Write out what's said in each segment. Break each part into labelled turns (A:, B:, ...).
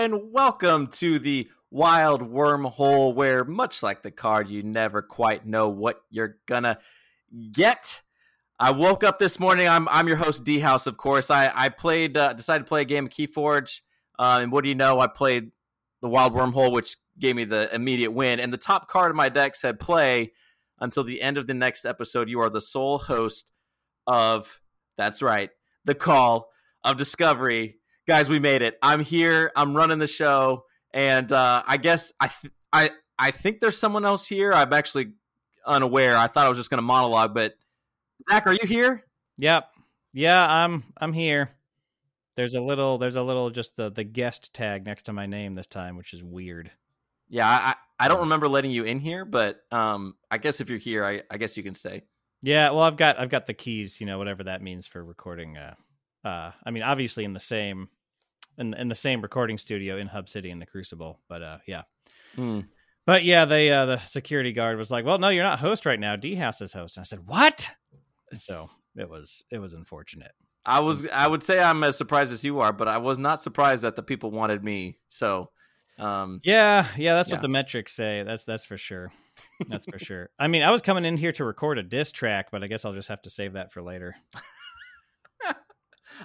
A: And welcome to the wild wormhole where much like the card you never quite know what you're gonna get. I woke up this morning. I'm I'm your host D House, of course. I I played uh, decided to play a game of Keyforge, uh, and what do you know? I played the wild wormhole, which gave me the immediate win. And the top card of my deck said play until the end of the next episode. You are the sole host of that's right, the call of discovery guys, we made it. I'm here. I'm running the show, and uh, I guess I th- I I think there's someone else here. I'm actually unaware. I thought I was just going to monologue, but Zach, are you here?
B: Yep. Yeah, I'm I'm here. There's a little there's a little just the the guest tag next to my name this time, which is weird.
A: Yeah, I I don't remember letting you in here, but um I guess if you're here, I I guess you can stay.
B: Yeah, well, I've got I've got the keys, you know, whatever that means for recording uh uh I mean, obviously in the same in in the same recording studio in Hub City in the Crucible. But uh, yeah.
A: Mm.
B: But yeah, they uh, the security guard was like, "Well, no, you're not host right now. D House is host." And I said, "What?" So it was it was unfortunate.
A: I was I would say I'm as surprised as you are, but I was not surprised that the people wanted me. So um,
B: yeah, yeah, that's yeah. what the metrics say. That's that's for sure. That's for sure. I mean, I was coming in here to record a diss track, but I guess I'll just have to save that for later.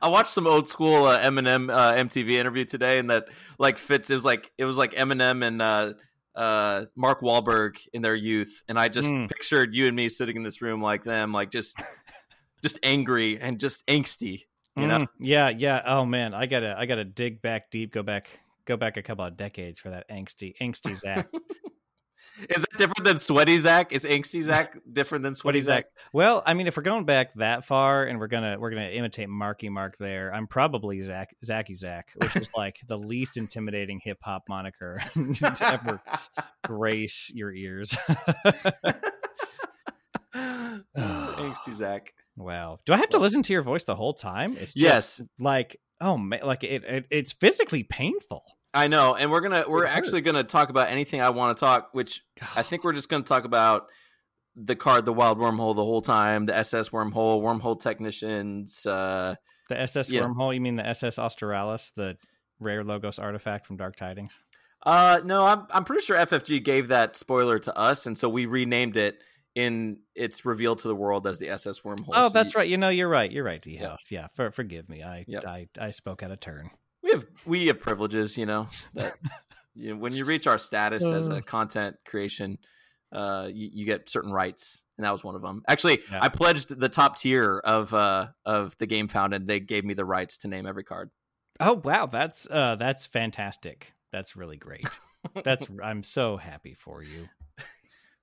A: I watched some old school uh, Eminem uh, MTV interview today, and that like fits. It was like it was like Eminem and uh, uh, Mark Wahlberg in their youth, and I just mm. pictured you and me sitting in this room like them, like just just angry and just angsty. You know? Mm.
B: Yeah, yeah. Oh man, I gotta I gotta dig back deep, go back go back a couple of decades for that angsty angsty Zach.
A: Is that different than Sweaty Zach? Is Angsty Zach different than Sweaty, Zach?
B: Well, I mean, if we're going back that far and we're gonna we're gonna imitate Marky Mark there, I'm probably Zach Zachy Zach, which is like the least intimidating hip hop moniker to ever grace your ears.
A: Angsty Zach.
B: Wow. Do I have to listen to your voice the whole time?
A: It's yes.
B: Like oh man, like it, it it's physically painful.
A: I know, and we're gonna we're actually gonna talk about anything I want to talk, which I think we're just gonna talk about the card, the wild wormhole, the whole time, the SS wormhole, wormhole technicians, uh,
B: the SS wormhole. You mean the SS Australis, the rare logos artifact from Dark Tidings?
A: Uh, no, I'm I'm pretty sure FFG gave that spoiler to us, and so we renamed it in its revealed to the world as the SS wormhole.
B: Oh, so that's you, right. You know, you're right. You're right, D House. Yeah, yeah for, forgive me. I. I I spoke out of turn
A: have we have privileges, you know, that you know, when you reach our status as a content creation, uh, you, you, get certain rights, and that was one of them. Actually, yeah. I pledged the top tier of uh of the game found, and They gave me the rights to name every card.
B: Oh wow, that's uh that's fantastic. That's really great. That's I'm so happy for you.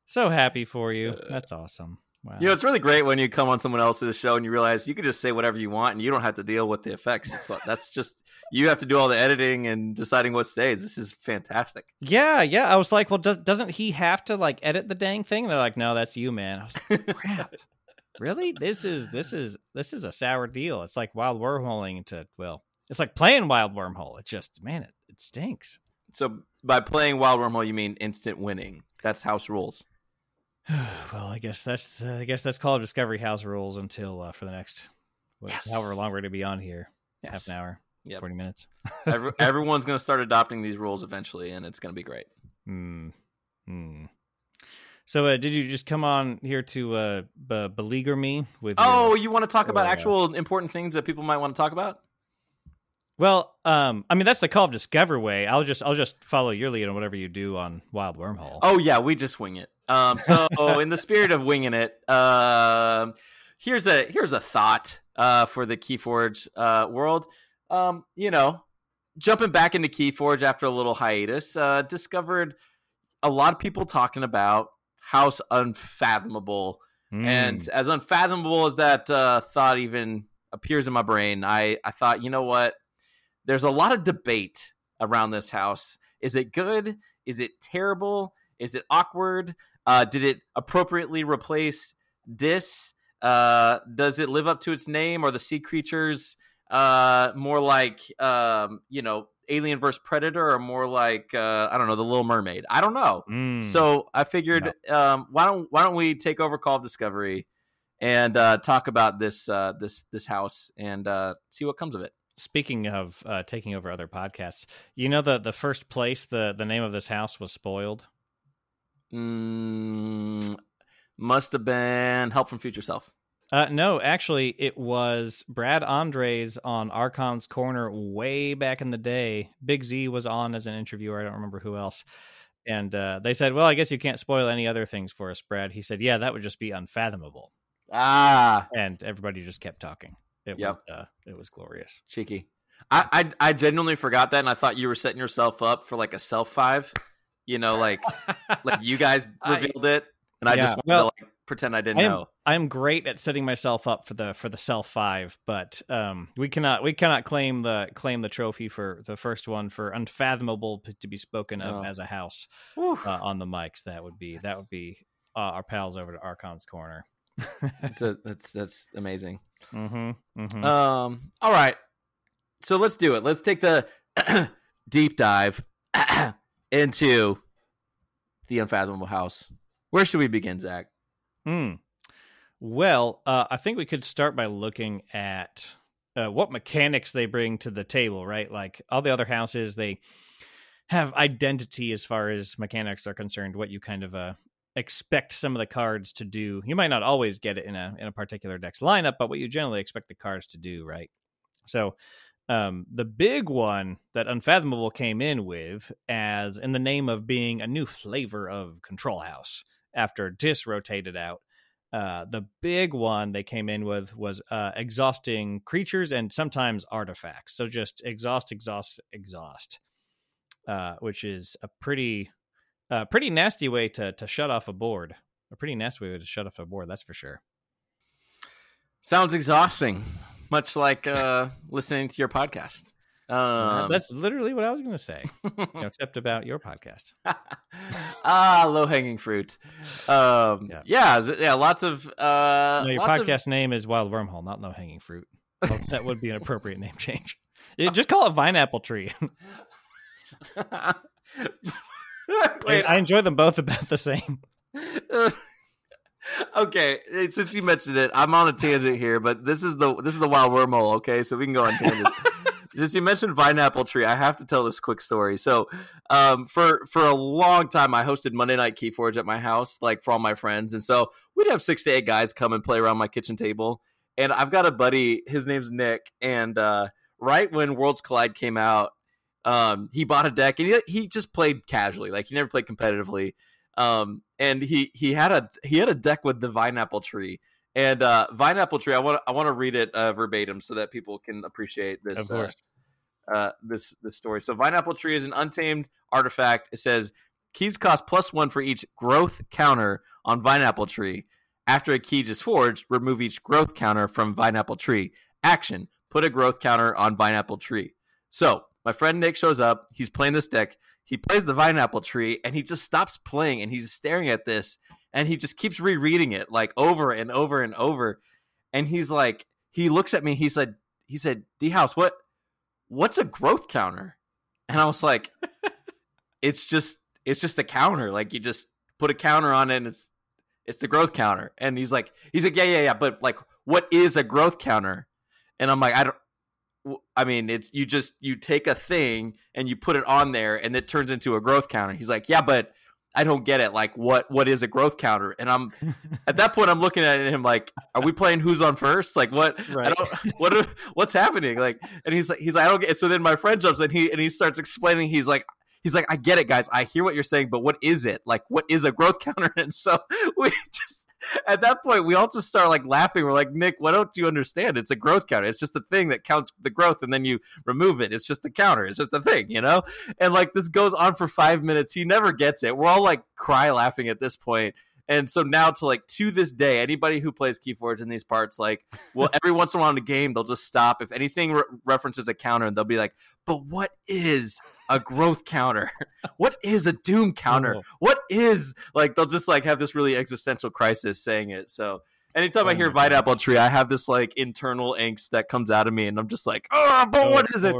B: So happy for you. Uh, that's awesome.
A: Wow. You know, it's really great when you come on someone else's show and you realize you can just say whatever you want and you don't have to deal with the effects. Like, that's just you have to do all the editing and deciding what stays. This is fantastic.
B: Yeah, yeah. I was like, well, does, doesn't he have to like edit the dang thing? They're like, no, that's you, man. I was like, crap. really? This is this is this is a sour deal. It's like wild wormholing into well, it's like playing wild wormhole. It just man, it it stinks.
A: So by playing wild wormhole, you mean instant winning. That's house rules.
B: well, I guess that's uh, I guess that's called Discovery house rules until uh, for the next what, yes. however long we're going to be on here, yes. half an hour, yep. forty minutes.
A: Every, everyone's going to start adopting these rules eventually, and it's going to be great.
B: Hmm. Hmm. So, uh, did you just come on here to uh, be- beleaguer me with?
A: Oh, your, you want to talk about uh, actual important things that people might want to talk about?
B: Well, um, I mean that's the Call of Discover way. I'll just I'll just follow your lead on whatever you do on Wild Wormhole.
A: Oh yeah, we just wing it. Um, so in the spirit of winging it, um, here's a here's a thought uh, for the Keyforge uh, world. Um, you know, jumping back into Keyforge after a little hiatus, uh, discovered a lot of people talking about House Unfathomable,
B: Mm.
A: and as unfathomable as that uh, thought even appears in my brain, I I thought, you know what? There's a lot of debate around this house. Is it good? Is it terrible? Is it awkward? Uh, did it appropriately replace Dis? Uh, does it live up to its name? Or the sea creatures uh, more like um, you know Alien vs Predator, or more like uh, I don't know the Little Mermaid? I don't know.
B: Mm.
A: So I figured, um, why don't why don't we take over Call of Discovery and uh, talk about this uh, this this house and uh, see what comes of it.
B: Speaking of uh, taking over other podcasts, you know the the first place the the name of this house was spoiled.
A: Mm, must have been Help from Future Self.
B: Uh, no, actually, it was Brad Andres on Archon's Corner way back in the day. Big Z was on as an interviewer. I don't remember who else. And uh, they said, "Well, I guess you can't spoil any other things for us, Brad." He said, "Yeah, that would just be unfathomable."
A: Ah,
B: And everybody just kept talking. It
A: Yep.
B: was uh, it was glorious.
A: cheeky. I, I I genuinely forgot that, and I thought you were setting yourself up for like a self five. You know, like like you guys
B: I-
A: revealed it, and I just wanted
B: well,
A: to like pretend I didn't
B: I am,
A: know.
B: I'm great at setting myself up for the for the self five, but um, we cannot we cannot claim the claim the trophy for the first one for unfathomable to be spoken of
A: No.
B: as a house uh, on the mics. That would be that would be uh, our pals over to Archon's corner.
A: that's, a, that's that's amazing.
B: mm-hmm, mm-hmm.
A: Um. All right. So let's do it. Let's take the deep dive into the unfathomable house. Where should we begin, Zach?
B: Hmm. Well, uh, I think we could start by looking at uh, what mechanics they bring to the table, right? Like all the other houses, they have identity as far as mechanics are concerned. What you kind of uh, expect some of the cards to do. You might not always get it in a in a particular deck's lineup, but what you generally expect the cards to do, right? So. Um, the big one that Unfathomable came in with, as in the name of being a new flavor of Control House, after Dis rotated out. Uh, the big one they came in with was uh, exhausting creatures and sometimes artifacts. So just exhaust, exhaust, exhaust, uh, which is a pretty, uh, pretty nasty way to to shut off a board. A pretty nasty way to shut off a board, that's for sure.
A: Sounds exhausting, much like uh, listening to your podcast. Um,
B: that's literally what I was going to say, you know, except about your podcast.
A: ah, low hanging fruit. Um,
B: Yeah.
A: yeah, yeah, lots of uh,
B: no, your
A: lots of-
B: podcast name is Wild Wormhole, not Low Hanging Fruit. Well, that would be an appropriate name change. Yeah, just call it Vine Apple Tree.
A: Wait,
B: I enjoy them both about the same.
A: okay, eh, since you mentioned it, I'm on a tangent here, but this is the this is the wild wormhole. Okay, so we can go on tangents. Since you mentioned vine apple tree, I have to tell this quick story. So, um, for for a long time, I hosted Monday Night Keyforge at my house, like for all my friends, and so we'd have six to eight guys come and play around my kitchen table. And I've got a buddy, his name's Nick, and uh, right when Worlds Collide came out, um, he bought a deck and he, he just played casually, like he never played competitively. Um, and he he had a he had a deck with the Vine Apple Tree. And uh, Vine Apple Tree, I want I want to read it uh, verbatim so that people can appreciate this
B: Of course.
A: Uh, uh, this this story. So Vine Apple Tree is an untamed artifact. It says keys cost plus one for each growth counter on Vine Apple Tree. After a key is forged, remove each growth counter from Vine Apple Tree. Action: put a growth counter on Vine Apple Tree. So my friend Nick shows up. He's playing this deck. He plays the Vine Apple Tree, and he just stops playing, and he's staring at this, and he just keeps rereading it like over and over and over. And he's like, he looks at me. He said, he said, D House, what, what's a growth counter? And I was like, it's just, it's just a counter. Like you just put a counter on it, and it's, it's the growth counter. And he's like, he's like, yeah, yeah, yeah. But like, what is a growth counter? And I'm like, I don't. I mean, it's you just you take a thing and you put it on there, and it turns into a growth counter. He's like, yeah, but I don't get it. Like, what what is a growth counter? And I'm at that point, I'm looking at him like, are we playing who's on first? Like, what? Right. I don't. What? Are, what's happening? Like, and he's like, he's like, I don't get. It. So then my friend jumps and he and he starts explaining. He's like, he's like, I get it, guys. I hear what you're saying, but what is it? Like, what is a growth counter? And so we just at that point, we all just start like laughing. We're like, Nick, why don't you understand? It's a growth counter. It's just the thing that counts the growth, and then you remove it. It's just the counter. It's just the thing, you know. And like this goes on for five minutes. He never gets it. We're all like cry laughing at this point. And so now to like to this day, anybody who plays Keyforge in these parts, like, well, every once in a while in the game, they'll just stop. If anything re- references a counter, and they'll be like, but what is a growth counter? What is a doom counter? Oh. What is like they'll just like have this really existential crisis saying it. So anytime oh I hear Vine Apple Tree, I have this like internal angst that comes out of me, and I'm just like, oh, but oh, what is it?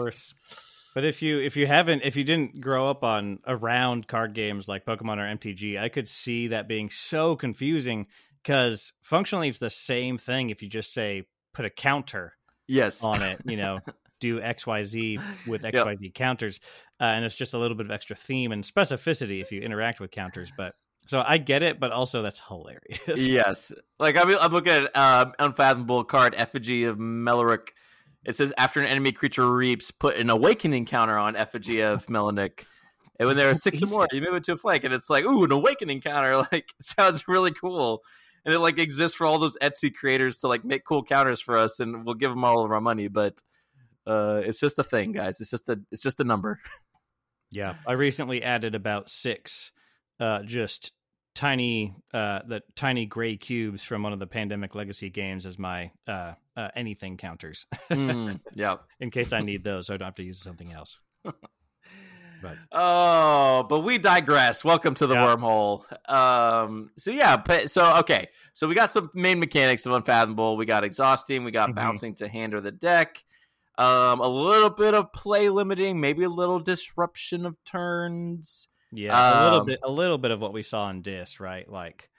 B: But if you if you haven't if you didn't grow up on around card games like Pokemon or MTG, I could see that being so confusing because functionally it's the same thing if you just say put a counter
A: yes
B: on it, you know, do XYZ with XYZ yep. counters. Uh, and it's just a little bit of extra theme and specificity if you interact with counters. But so I get it, but also that's hilarious.
A: yes. Like I'm, I'm looking at uh, Unfathomable card, Effigy of Meloric. It says after an enemy creature reaps, put an awakening counter on Effigy of Melanic. And when there are six or more, you move it to a flank, and it's like, ooh, an awakening counter. Like, sounds really cool. And it like exists for all those Etsy creators to like make cool counters for us, and we'll give them all of our money. But uh, it's just a thing, guys. It's just a it's just a number.
B: yeah, I recently added about six, uh, just tiny uh the tiny gray cubes from one of the pandemic legacy games as my uh, uh anything counters.
A: Mm, yeah
B: in case i need those so i don't have to use something else.
A: But oh but we digress. Welcome to the yeah. wormhole. Um so yeah so okay. So we got some main mechanics of unfathomable. We got exhausting. We got mm-hmm. bouncing to hand or the deck um, a little bit of play limiting, maybe a little disruption of turns.
B: Yeah, um, a little um, bit, a little bit of what we saw in Dis, right? Like,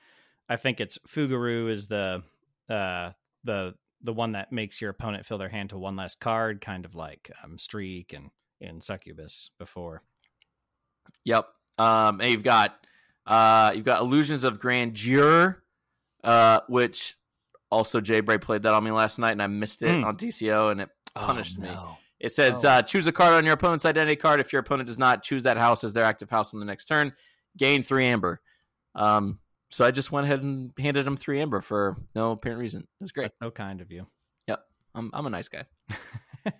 B: I think it's Fuguru is the uh the the one that makes your opponent fill their hand to one less card, kind of like um, Streke and in Succubus before.
A: Yep. Um, and you've got uh, you've got Illusions of Grandeur, uh, which also Jay Bray played that on me last night, and I missed it mm. on TCO, and it punished oh, no. me. It says oh. uh, choose a card on your opponent's identity card. If your opponent does not choose that house as their active house on the next turn, gain three amber. Um, so I just went ahead and handed him three amber for no apparent reason. It was great.
B: That's so kind of you.
A: Yep, I'm I'm a nice guy.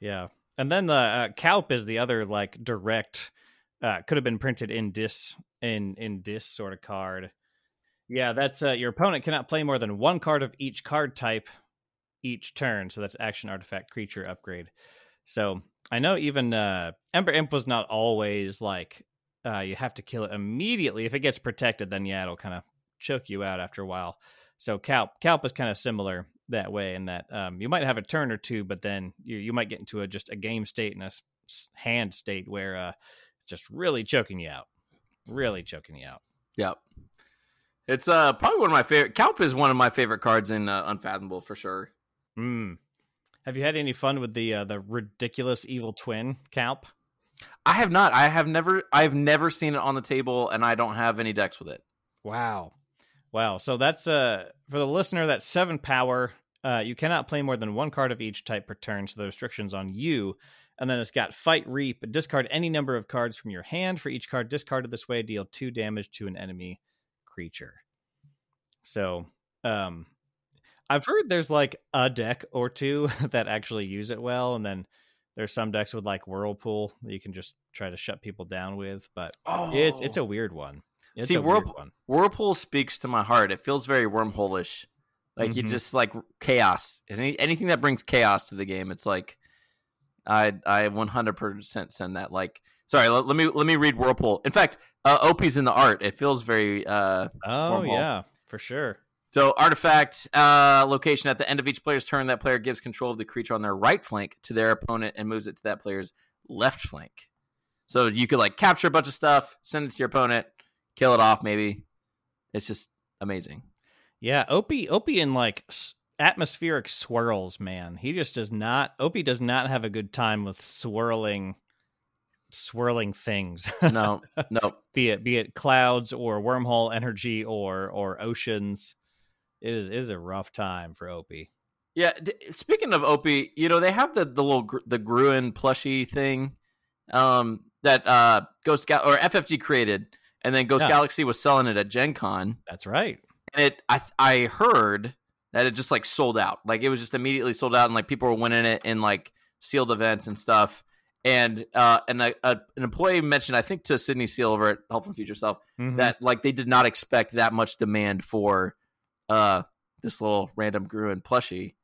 B: yeah, and then the uh, Calp is the other like direct. Uh, could have been printed in dis in in dis sort of card. Yeah, that's uh, your opponent cannot play more than one card of each card type each turn. So that's action, artifact, creature, upgrade. So I know even uh, Ember Imp was not always like uh, you have to kill it immediately. If it gets protected, then yeah, it'll kind of choke you out after a while. So Calp Calp is kind of similar that way in that um, you might have a turn or two, but then you you might get into a just a game state and a hand state where uh, it's just really choking you out, really choking you out.
A: Yep. It's uh probably one of my favorite. Calp is one of my favorite cards in uh, Unfathomable for sure.
B: Mm. Have you had any fun with the uh, the ridiculous evil twin Calp?
A: I have not. I have never. I've never seen it on the table, and I don't have any decks with it.
B: Wow, wow. So that's uh for the listener. That's seven power. Uh, you cannot play more than one card of each type per turn, so the restrictions on you. And then it's got Fight Reap. Discard any number of cards from your hand. For each card discarded this way, deal two damage to an enemy creature. So, um, I've heard there's like a deck or two that actually use it well, and then there's some decks with like Whirlpool that you can just try to shut people down with. But oh. it's it's a oh. weird one. It's
A: See, Whirlpool, one. Whirlpool speaks to my heart. It feels very wormhole-ish. Like mm-hmm. you just like chaos. Any, anything that brings chaos to the game, it's like I I 100% send that. Like, sorry, let, let me let me read Whirlpool. In fact, uh, Opie's in the art. It feels very. uh
B: Oh wormhole. yeah, for sure.
A: So, artifact uh, location at the end of each player's turn, that player gives control of the creature on their right flank to their opponent and moves it to that player's left flank. So you could like capture a bunch of stuff, send it to your opponent, kill it off. Maybe it's just amazing.
B: Yeah, Opie, Opie, in like atmospheric swirls, man. He just does not. Opie does not have a good time with swirling swirling things.
A: No, no.
B: be it be it clouds or wormhole energy or or oceans. It is is a rough time for Opie.
A: Yeah. D- speaking of Opie, you know they have the the little gr- the Gruen plushie thing, um, that uh Ghost Gal- or FFG created, and then Ghost
B: Yeah.
A: Galaxy was selling it at Gen Con,
B: That's right.
A: and it I I heard that it just like sold out, like it was just immediately sold out, and like people were winning it in like sealed events and stuff. And uh, and a, a, an employee mentioned, I think, to Sydney Seal over at Help from Future Self,
B: Mhm.
A: that like they did not expect that much demand for uh this little random Gruen plushie.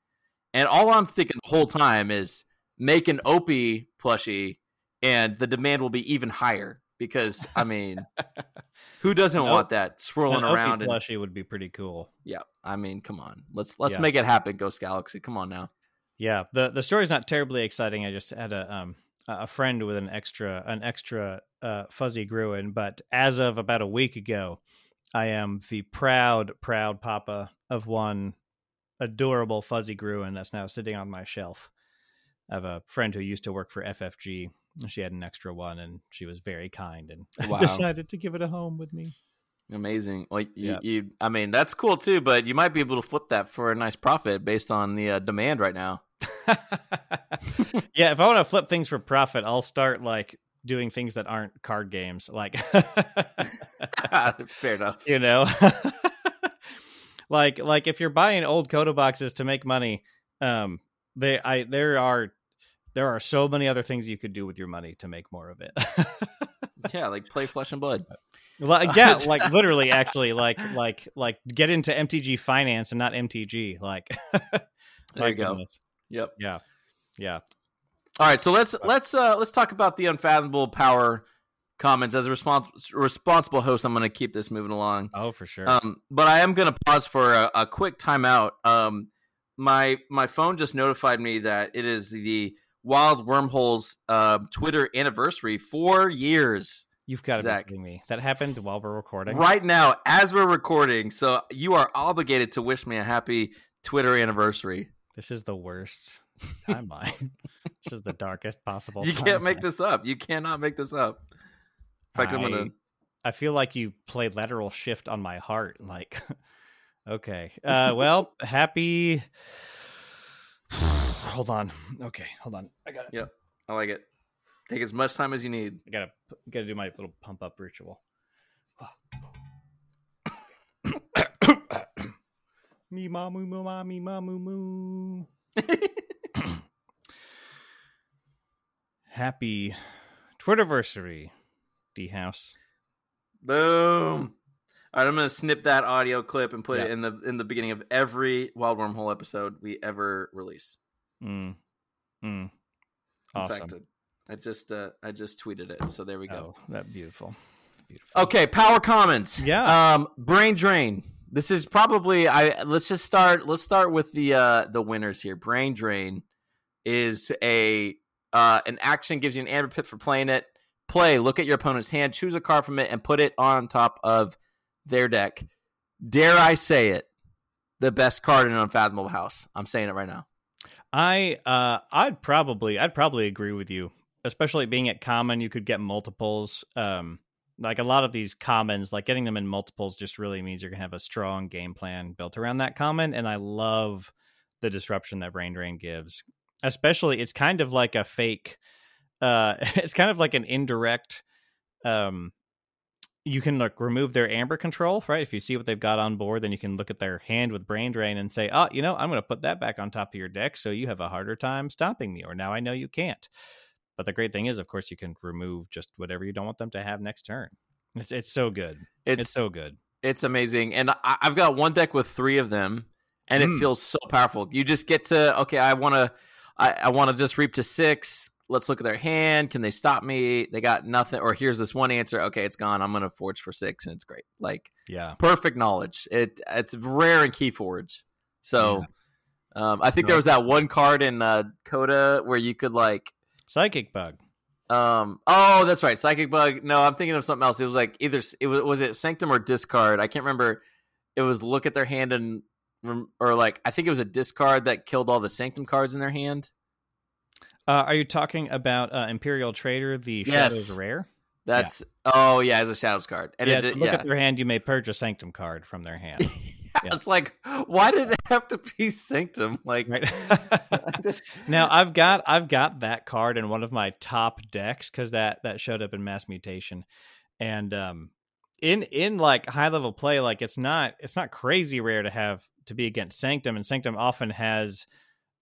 A: And all I'm thinking the whole time is make an Opie plushie and the demand will be even higher because I mean who doesn't
B: An
A: want that swirling
B: An Opie
A: around and
B: plushie would be pretty cool.
A: yeah, I mean come on. Let's let's
B: Yeah.
A: make it happen Ghost Galaxy. Come on now.
B: Yeah, the the story's not terribly exciting. I just had a um a friend with an extra an extra uh, fuzzy Gruen, but as of about a week ago, I am the proud proud papa of one adorable fuzzy Gruen that's now sitting on my shelf. I have a friend who used to work for FFG. She had an extra one, and she was very kind and
A: Wow.
B: decided to give it a home with me.
A: Amazing. Like you,
B: Yeah.
A: you I mean that's cool too, but you might be able to flip that for a nice profit based on the uh, demand right now.
B: yeah, if I want to flip things for profit, I'll start like doing things that aren't card games, like
A: Fair enough.
B: you know, like like if you're buying old CotA boxes to make money, um, they I there are there are so many other things you could do with your money to make more of it.
A: Yeah, like play Flesh and Blood.
B: like yeah, like literally, actually, like like like get into MTG finance and not MTG. Like
A: There you go. Yep.
B: Yeah, yeah.
A: All right, so let's let's uh let's talk about the unfathomable power comments. As a respons- responsible host, I'm going to keep this moving along.
B: Oh, for sure.
A: Um, but I am going to pause for a, a quick timeout. Um, my my phone just notified me that it is the Wild Wormholes uh, Twitter anniversary. Four years
B: You've got to
A: Zach.
B: be kidding me. That happened while we're recording.
A: right now as we're recording. So you are obligated to wish me a happy Twitter anniversary.
B: This is the worst timeline. this is the darkest possible.
A: You can't make this up. You cannot make this up. In fact, I, am gonna.
B: I feel like you played lateral shift on my heart. Like, okay. Uh, well, happy. hold on. Okay, hold on. I gotta.
A: Yep, I like it. Take as much time as you need.
B: I gotta. Gotta do my little pump up ritual. me ma moo moo ma me ma moo moo. Happy Twitterversary, D House.
A: Boom. All right, I'm gonna snip that audio clip and put it in the in the beginning of every Wild Wormhole episode we ever release.
B: Mm. Mm.
A: In
B: Awesome.
A: fact, I just uh, I just tweeted it, so there we go.
B: Oh, that beautiful. Beautiful.
A: Okay, power comments.
B: Yeah.
A: Um, brain drain. This is probably I. Let's just start. Let's start with the uh the winners here. Brain drain is a uh an action gives you an amber pip for playing it. Play. Look at your opponent's hand. Choose a card from it and put it on top of their deck. Dare I say it? The best card in an unfathomable house. I'm saying it right now.
B: I uh I'd probably I'd probably agree with you. Especially being at common, you could get multiples. Um like a lot of these commons, like getting them in multiples just really means you're gonna have a strong game plan built around that common. And I love the disruption that Brain Drain gives. Especially it's kind of like a fake uh it's kind of like an indirect um you can like remove their amber control, right? If you see what they've got on board, then you can look at their hand with brain drain and say, "Oh, you know, I'm going to put that back on top of your deck, so you have a harder time stopping me." Or now I know you can't. But the great thing is, of course, you can remove just whatever you don't want them to have next turn. It's it's so good. It's,
A: It's
B: so good.
A: It's amazing, and I, I've got one deck with three of them, and it
B: Mm.
A: feels so powerful. You just get to okay, I want to, I, I want to just reap to six. Let's look at their hand. Can they stop me? They got nothing. Or here's this one answer. Okay, it's gone. I'm gonna forge for six, and it's great. Like
B: Yeah.
A: perfect knowledge. It it's rare in Keyforge. So, um, I think
B: No.
A: there was that one card in uh, CotA where you could like
B: Psychic bug.
A: um. Oh, that's right. Psychic bug. No, I'm thinking of something else. It was like either it was was it sanctum or discard. I can't remember. It was look at their hand and or like I think it was a discard that killed all the sanctum cards in their hand.
B: Uh, are you talking about uh, Imperial Trader, the
A: Yes.
B: Shadows Rare?
A: That's oh yeah, as a shadows card, and
B: yeah,
A: it,
B: look
A: yeah.
B: at their hand. You may purge a Sanctum card from their hand. yeah.
A: it's like why did it have to be Sanctum? Like,
B: Right. now I've got I've got that card in one of my top decks because that that showed up in Mass Mutation, and um, in in like high level play, like it's not it's not crazy rare to have to be against Sanctum, and Sanctum often has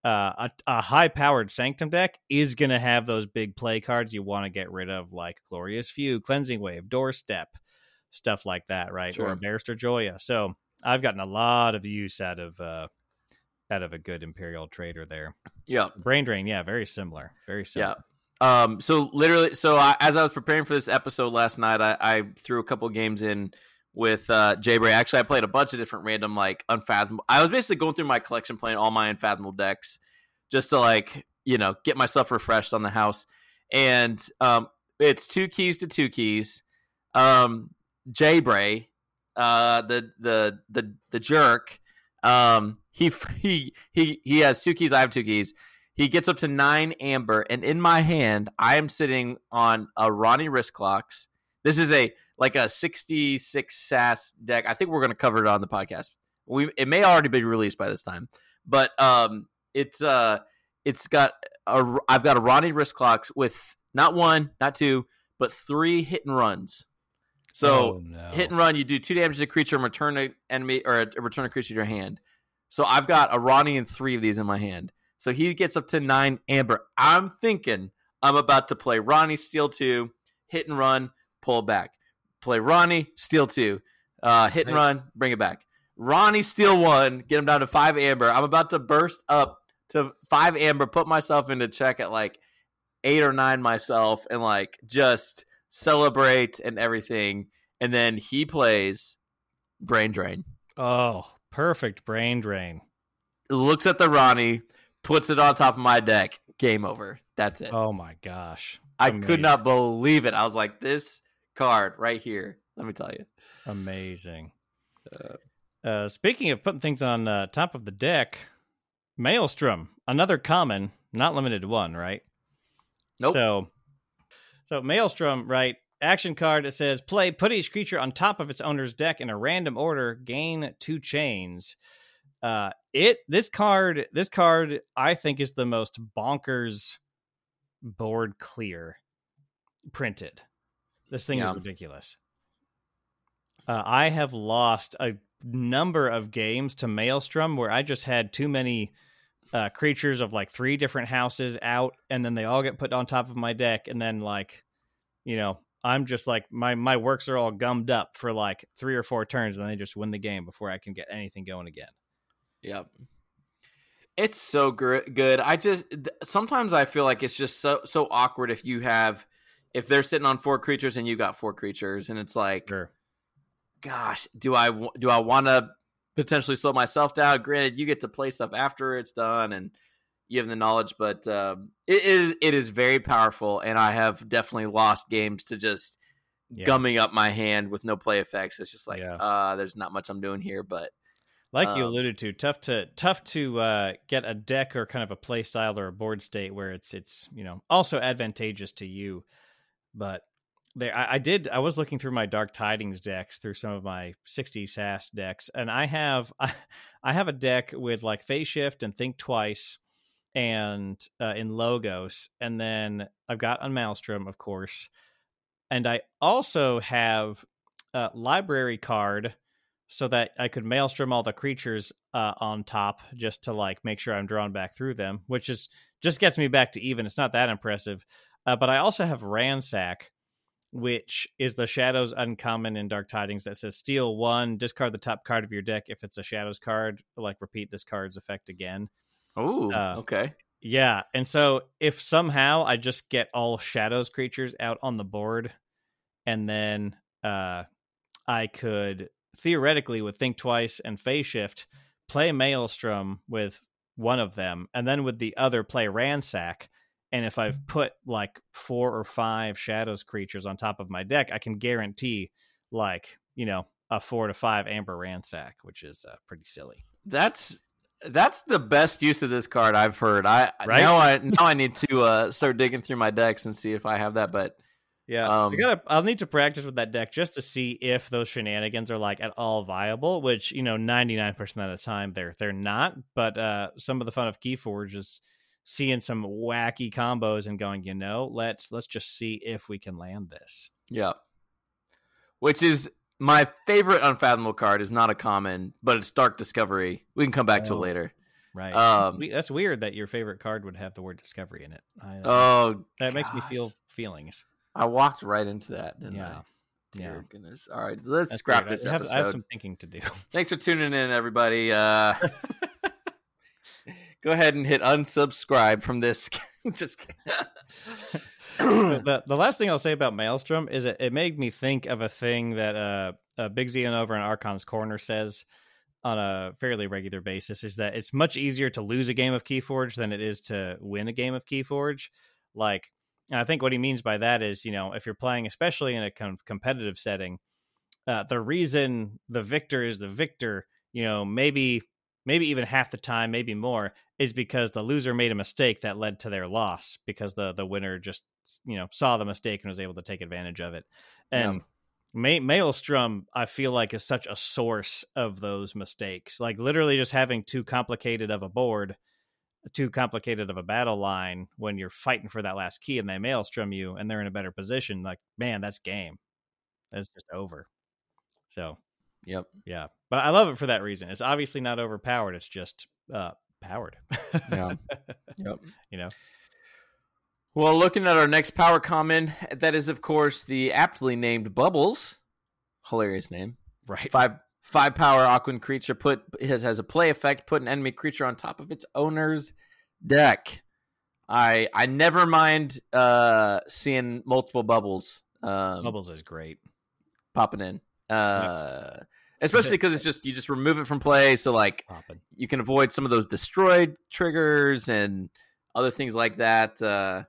B: uh, a, a high powered Sanctum deck is going to have those big play cards you want to get rid of, like Glorious Few, Cleansing Wave, Doorstep, stuff like that, right?
A: Sure.
B: Or Barrister Joya. So I've gotten a lot of use out of uh, out of a good Imperial Trader there.
A: yeah,
B: Brain Drain, yeah, very similar, very similar.
A: Yeah. Um, so literally, so I, as I was preparing for this episode last night, I, I threw a couple games in with uh, Jay Bray. Actually, I played a bunch of different random like unfathomable. I was basically going through my collection, playing all my unfathomable decks, just to like you know get myself refreshed on the house. And um, it's two keys to two keys. Um, Jay Bray, uh, the the the the jerk. Um, he he he he has two keys. I have two keys. He gets up to nine amber, and in my hand, I am sitting on a Ronnie Wristclocks. This is a like a sixty-six SAS deck. I think we're going to cover it on the podcast. We it may already be released by this time, but um, it's uh, it's got a I've got a Ronnie Wristclocks with not one, not two, but three hit and runs. So
B: Oh, no.
A: hit and run, you do two damage to the creature and return an enemy or a, return a creature to your hand. So I've got a Ronnie and three of these in my hand. So he gets up to nine amber. I'm thinking I'm about to play Ronnie, steal two, hit and run, pull back. Play Ronnie, steal two, uh, hit and run, bring it back. Ronnie, steal one, get him down to five amber. I'm about to burst up to five amber, put myself into check at like eight or nine myself, and like just celebrate and everything. And then he plays Brain Drain.
B: Oh, perfect Brain Drain.
A: Looks at the Ronnie, puts it on top of my deck. Game over. That's it.
B: Oh my gosh.
A: I could not believe it. I was like, this card right here. Let me tell you.
B: Amazing. Uh, speaking of putting things on uh, top of the deck, Maelstrom, another common, not limited to one, right?
A: Nope.
B: So, so Maelstrom, right? Action card that says play put each creature on top of its owner's deck in a random order, gain two chains. Uh, it this card this card I think is the most bonkers board clear printed. This thing
A: Yeah.
B: is ridiculous. Uh, I have lost a number of games to Maelstrom where I just had too many uh, creatures of like three different houses out, and then they all get put on top of my deck, and then like, you know, I'm just like my my works are all gummed up for like three or four turns, and they just win the game before I can get anything going again.
A: Yep. It's so gr- good. I just th- sometimes I feel like it's just so so awkward if you have if they're sitting on four creatures and you got four creatures and it's like
B: Sure.
A: gosh, do I do I want to potentially slow myself down? Granted, you get to play stuff after it's done and you have the knowledge, but um, it is it is very powerful, and I have definitely lost games to just
B: Yeah.
A: gumming up my hand with no play effects. It's just like,
B: Yeah.
A: uh, there's not much I'm doing here, but
B: like you
A: Um,
B: alluded to tough to tough to uh, get a deck or kind of a play style or a board state where it's it's you know also advantageous to you. But there I, I did i was looking through my dark tidings decks through some of my 60 sas decks and i have i, I have a deck with like phase shift and think twice and uh, in logos and then i've got on maelstrom of course and i also have a library card so that I could maelstrom all the creatures uh, on top just to like make sure I'm drawn back through them, which is just gets me back to even. It's not that impressive. Uh, but I also have ransack, which is the shadows uncommon in Dark Tidings that says steal one, discard the top card of your deck if it's a shadows card, like repeat this card's effect again.
A: oh,
B: Uh,
A: okay.
B: Yeah, and so if somehow I just get all shadows creatures out on the board, and then uh, I could theoretically with think twice and phase shift play maelstrom with one of them, and then with the other play ransack. And if I've put like four or five shadows creatures on top of my deck, I can guarantee like you know a four to five amber ransack, which is uh, pretty silly.
A: That's That's the best use of this card I've heard. I
B: Right?
A: now I now I need to uh, start digging through my decks and see if I have that. But
B: Yeah,
A: Um,
B: I gotta. I'll need to practice with that deck just to see if those shenanigans are like at all viable. Which you know, ninety nine percent of the time they're they're not. But uh, some of the fun of Keyforge is seeing some wacky combos and going, you know, let's let's just see if we can land this.
A: yeah, which is my favorite unfathomable card is not a common, but it's Dark Discovery. We can come back to
B: Oh.
A: it later.
B: Right.
A: Um,
B: that's weird that your favorite card would have the word discovery in it. I, uh,
A: oh,
B: that makes me feel feelings.
A: I walked right into that. Didn't
B: Yeah.
A: I? Dear
B: Yeah.
A: goodness. All right, let's
B: That's
A: scrap
B: weird.
A: this
B: I have,
A: episode.
B: I have some thinking to do.
A: Thanks for tuning in, everybody. Uh, go ahead and hit unsubscribe from this. Just
B: the the last thing I'll say about Maelstrom is it, it made me think of a thing that uh, uh Big Zion over in Archon's Corner says on a fairly regular basis is that it's much easier to lose a game of Keyforge than it is to win a game of Keyforge. Like, and I think what he means by that is, you know, if you're playing, especially in a kind of competitive setting, uh, the reason the victor is the victor, you know, maybe maybe even half the time, maybe more, is because the loser made a mistake that led to their loss because the the winner just you know saw the mistake and was able to take advantage of it. And
A: Yeah.
B: Ma- Maelstrom, I feel like, is such a source of those mistakes. Like literally just having too complicated of a board, too complicated of a battle line when you're fighting for that last key and they Maelstrom you and they're in a better position. Like, man, that's game. That's just over. So
A: Yep.
B: yeah, but I love it for that reason. It's obviously not overpowered. It's just uh, powered.
A: Yeah. Yep.
B: you know.
A: Well, looking at our next power common, that is, of course, the aptly named Bubbles. Hilarious name.
B: Right.
A: Five five power Aquan creature put has, has a play effect. Put an enemy creature on top of its owner's deck. I I never mind uh, seeing multiple bubbles. Um,
B: Bubbles is great.
A: popping in. Uh, especially because it's just you just remove it from play, so like
B: Popping.
A: you can avoid some of those destroyed triggers and other things like that. Uh,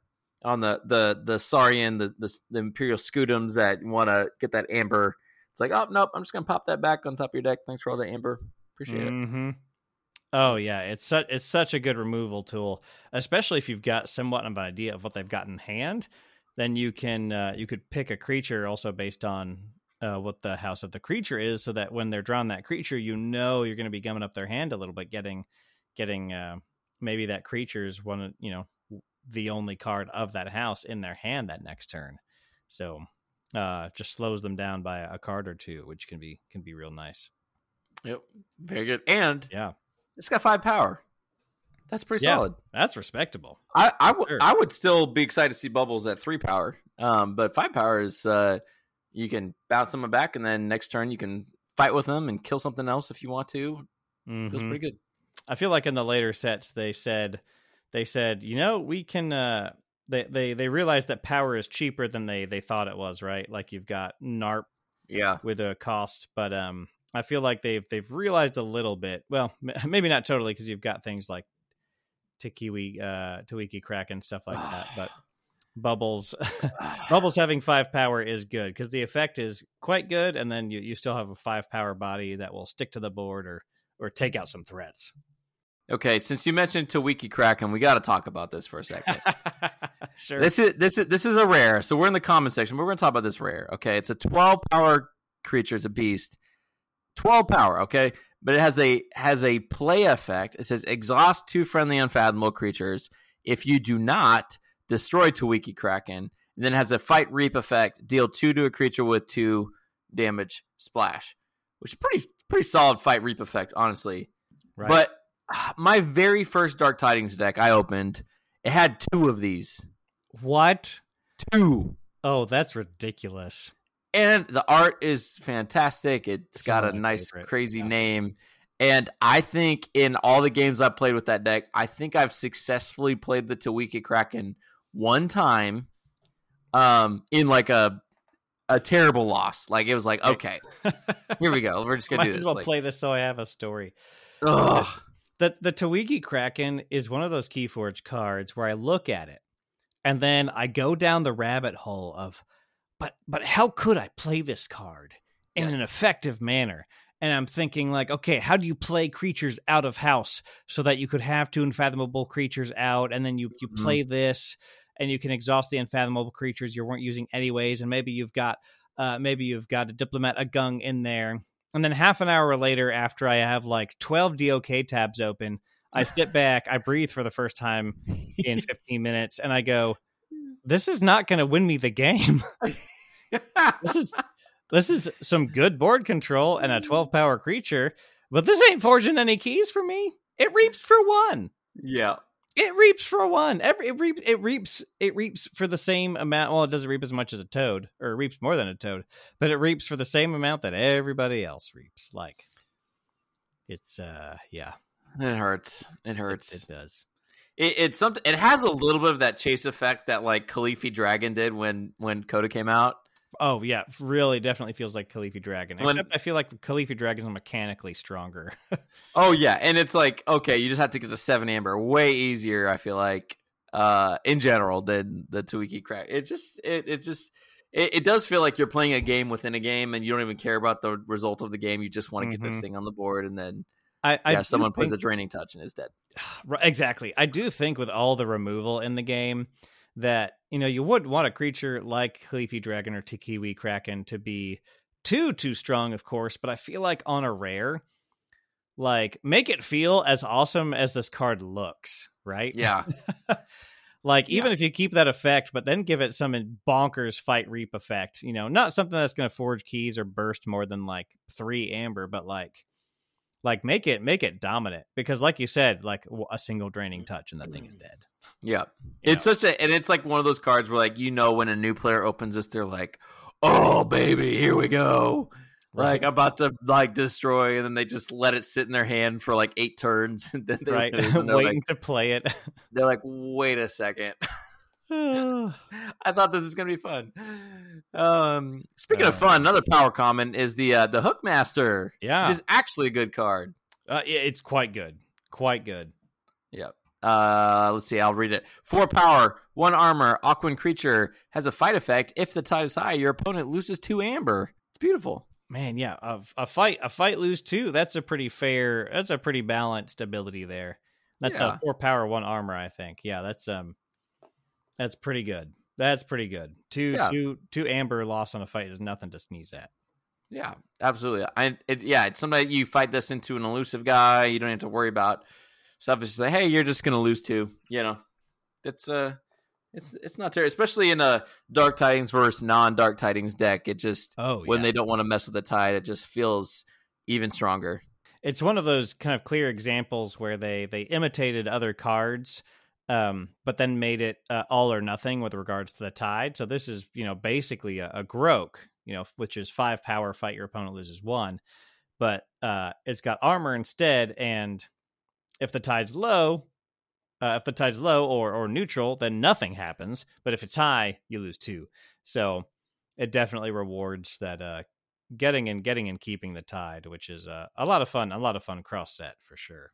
A: on the the the Saurian, the the, the Imperial Scutums that want to get that amber. It's like, oh nope, I'm just gonna pop that back on top of your deck. Thanks for all the amber. Appreciate it.
B: hmm Oh yeah, it's such it's such a good removal tool, especially if you've got somewhat of an idea of what they've got in hand. Then you can uh, you could pick a creature also based on uh, what the house of the creature is, so that when they're drawing that creature, you know you're going to be gumming up their hand a little bit, getting getting uh, maybe that creature's one of you know the only card of that house in their hand that next turn. So uh, just slows them down by a card or two, which can be can be real nice.
A: Yep, very good. And
B: Yeah,
A: it's got five power. That's pretty
B: Yeah.
A: solid.
B: that's respectable.
A: I I, w-
B: Sure.
A: I would still be excited to see bubbles at three power. Um, but five power is uh, you can bounce someone back, and then next turn you can fight with them and kill something else if you want to. Feels
B: Mhm.
A: pretty good.
B: I feel like in the later sets they said they said, you know, we can uh they they they realized that power is cheaper than they they thought it was, right? Like you've got NARP
A: Yeah,
B: with a cost, but um I feel like they've they've realized a little bit. Well, m- maybe not totally because you've got things like Tikiwi uh Tawiki Kraken stuff like that, but Bubbles Bubbles having 5 power is good cuz the effect is quite good and then you you still have a 5 power body that will stick to the board or or take out some threats.
A: Okay, since you mentioned Tawiki Kraken, we got to talk about this for a second.
B: sure.
A: this is this is this is a rare. So we're in the comment section. But we're going to talk about this rare. Okay, it's a 12 power creature. It's a beast. 12 power. Okay, but it has a has a play effect. It says exhaust two friendly unfathomable creatures. If you do not destroy Tawiki Kraken, and then it has a fight reap effect. Deal two to a creature with two damage splash, which is pretty pretty solid fight reap effect, honestly.
B: Right.
A: But ah, my very first Dark Tidings deck I opened, it had two of these.
B: What?
A: Two.
B: Oh, that's ridiculous.
A: And the art is fantastic. It's
B: Some
A: got a nice,
B: favorite,
A: crazy
B: yeah.
A: name. And I think in all the games I've played with that deck, I think I've successfully played the Tawiki Kraken one time um in like a a terrible loss. Like it was like, okay, here we go. We're just gonna
B: Might
A: do
B: as
A: this.
B: well
A: Like,
B: play this so I have a story.
A: ugh.
B: The the Tawiki Kraken is one of those Keyforge cards where I look at it and then I go down the rabbit hole of but but how could I play this card in an effective manner? and I'm thinking like, okay, how do you play creatures out of house so that you could have two unfathomable creatures out, and then you you
A: Mhm.
B: play this, and you can exhaust the unfathomable creatures you weren't using anyways, and maybe you've got uh, maybe you've got a diplomat Agung in there, and then half an hour later, after I have like 12 DOK tabs open, I step back, I breathe for the first time in 15 minutes, and I go, this is not going to win me the game. this is this is some good board control and a 12 power creature, but this ain't forging any keys for me. It reaps for one.
A: yeah.
B: It reaps for one. Every it reaps it reaps it reaps for the same amount. Well, it doesn't reap as much as a toad, or it reaps more than a toad, but it reaps for the same amount that everybody else reaps. Like it's uh yeah,
A: It hurts. It
B: it,
A: hurts.
B: it does.
A: It, it's something. It has a little bit of that chase effect that like Khalifi Dragon did when when CotA came out.
B: Oh yeah, really definitely feels like Khalifi Dragon.
A: When-
B: Except I feel like Khalifi Dragon is mechanically stronger.
A: Oh yeah, and it's like okay, you just have to get the seven amber way easier. I feel like uh in general than the Tuiki crack. It just it it just it, it does feel like you're playing a game within a game, and you don't even care about the result of the game. You just want to get this
B: Mhm.
A: thing on the board, and then
B: I, I
A: yeah, someone puts a draining touch and is dead.
B: Exactly. I do think with all the removal in the game that you know you would want a creature like Khalifi Dragon or Tikiwi Kraken to be too too strong, of course. But I feel like on a rare, like make it feel as awesome as this card looks, right?
A: Yeah,
B: like
A: Yeah.
B: even if you keep that effect, but then give it some bonkers fight reap effect. You know, not something that's going to forge keys or burst more than like three amber, but like. Like make it make it dominant because, like you said, like a single draining mm-hmm. touch and that thing is dead.
A: yeah.
B: You
A: It's such a and it's like one of those cards where like you know when a new player opens this, they're like, "Oh baby, here we go." like I'm about to like destroy, and then they just let it sit in their hand for like eight turns, and then they
B: right,
A: lose, and they're,
B: waiting
A: like,
B: to play it.
A: they're like, "Wait a second, I thought this was gonna be fun." Um, speaking of
B: Uh.
A: fun, another power common is the uh, the Hookmaster,
B: yeah,
A: which is actually a good card.
B: uh, it's quite good, quite good.
A: Yep. Uh, let's see. I'll read it. Four power, one armor, Aquan creature has a fight effect. If the tide is high, your opponent loses two amber. It's beautiful.
B: Man, yeah, a, a fight, a fight lose two. That's a pretty fair. That's a pretty balanced ability there. That's
A: Yeah.
B: a four power, one armor. I think. Yeah, that's um, that's pretty good. That's pretty good. Two,
A: Yeah.
B: two, two amber loss on a fight is nothing to sneeze at.
A: Yeah, absolutely. I it, yeah, it's somebody you fight this into an elusive guy. You don't have to worry about stuff. It's just like, hey, you're just gonna lose two. You know, it's uh, it's it's not terrible, especially in a Dark Tidings versus non Dark Tidings deck. It just
B: Oh,
A: when they don't want to mess with the tide, it just feels even stronger.
B: it's one of those kind of clear examples where they they imitated other cards um but then made it uh, all or nothing with regards to the tide. So this is you know basically a, a grok you know which is five power fight your opponent loses one. But uh it's got armor instead and if the tide's low uh, if the tide's low or or neutral then nothing happens. But if it's high you lose two. So it definitely rewards that uh getting and getting and keeping the tide, which is uh, a lot of fun, a lot of fun cross set for sure.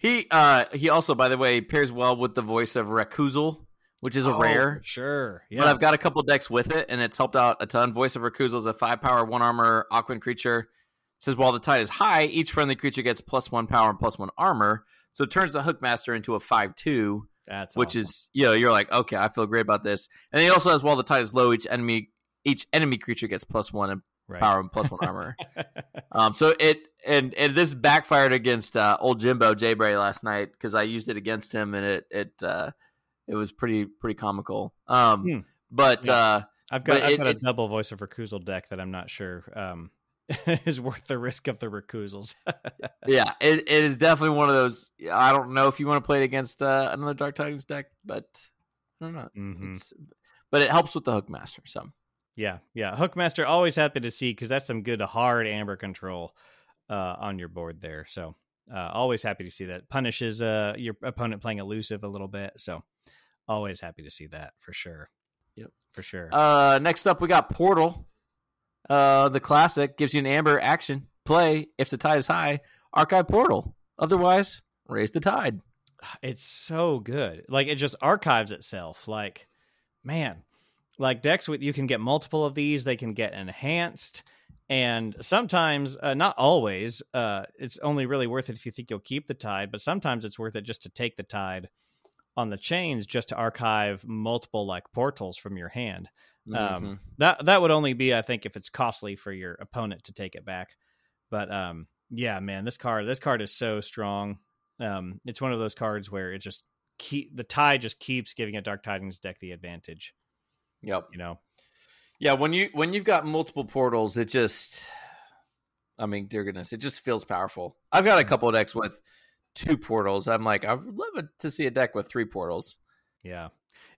A: He uh he also, by the way, pairs well with the voice of Rakuzal, which is a
B: Oh,
A: rare.
B: sure. Yeah.
A: But
B: Yeah,
A: I've got a couple decks with it, and it's helped out a ton. Voice of Rakuzal is a five power, one armor Aquan creature. It says while the tide is high, each friendly creature gets plus one power and plus one armor. So it turns the Hookmaster into a five two,
B: that's
A: which
B: awesome.
A: is you know you're like okay, I feel great about this. And he also has while the tide is low, each enemy each enemy creature gets plus one and
B: right.
A: power and plus one armor. Um, so it and and this backfired against uh, old Jimbo J Bray last night because I used it against him and it it uh, it was pretty pretty comical. Um,
B: Hmm.
A: but
B: Yeah.
A: uh,
B: I've got I've
A: it-
B: got a
A: it-
B: double voice of Rakuzal deck that I'm not sure um, is worth the risk of the Rakuzals.
A: yeah, it, it is definitely one of those. I don't know if you want to play it against uh, another Dark Tidings deck, but I don't know.
B: Mhm.
A: It's, but it helps with the Hookmaster. So
B: Yeah, yeah. Hookmaster always happy to see because that's some good hard amber control uh, on your board there. So uh, always happy to see that punishes uh, your opponent playing elusive a little bit. So always happy to see that for sure.
A: Yep.
B: for sure.
A: uh, next up, we got Portal. Uh, the classic gives you an amber action play if the tide is high. Archive Portal. Otherwise, raise the tide.
B: it's so good. Like it just archives itself. Like man, like decks with you can get multiple of these. They can get enhanced. And sometimes, uh, not always, uh, it's only really worth it if you think you'll keep the tide, but sometimes it's worth it just to take the tide on the chains just to archive multiple like portals from your hand. Um,
A: Mm-hmm.
B: that that would only be, I think, if it's costly for your opponent to take it back. But um, yeah, man, this card this card is so strong. Um, it's one of those cards where it just keep the tide just keeps giving a Dark Tidings deck the advantage.
A: Yep.
B: You know,
A: Yeah, when you when you've got multiple portals, it just I mean, dear goodness, it just feels powerful. I've got a couple of decks with two portals. I'm like, I would love to see a deck with three portals.
B: Yeah.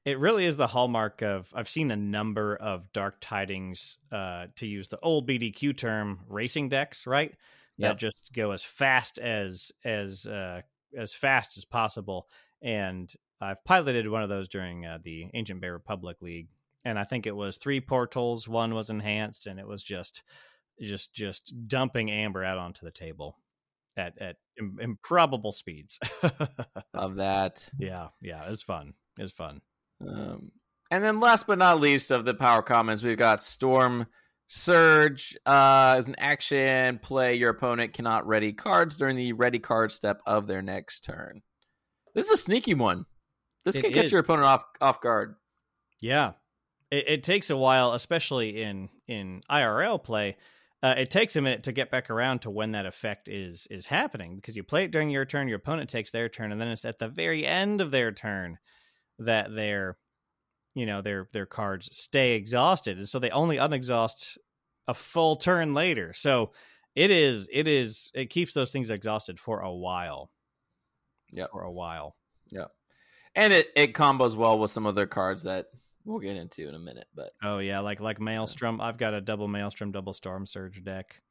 B: It really is the hallmark of I've seen a number of Dark Tidings uh to use the old BDQ term racing decks, right? That just go as fast as as uh as fast as possible. And I've piloted one of those during uh, the Ancient Bear Republic League. And I think it was three portals, one was enhanced, and it was just just just dumping amber out onto the table at at Im- improbable speeds.
A: Of that.
B: yeah, yeah, it's fun. It's fun.
A: Um, and then last but not least of the power commons, we've got Storm Surge. Uh, as an action play, your opponent cannot ready cards during the ready card step of their next turn. This is a sneaky one. This
B: It
A: can catch
B: is.
A: your opponent off off guard.
B: Yeah, it, it takes a while, especially in in IRL play. Uh, it takes a minute to get back around to when that effect is is happening because you play it during your turn, your opponent takes their turn, and then it's at the very end of their turn that their you know their their cards stay exhausted, and so they only unexhaust a full turn later. So it is it is it keeps those things exhausted for a while.
A: Yeah,
B: for a while.
A: Yeah, and it, it combos well with some other cards that we'll get into in a minute. But
B: Oh yeah, like like Maelstrom. I've got a double Maelstrom, double Storm Surge deck.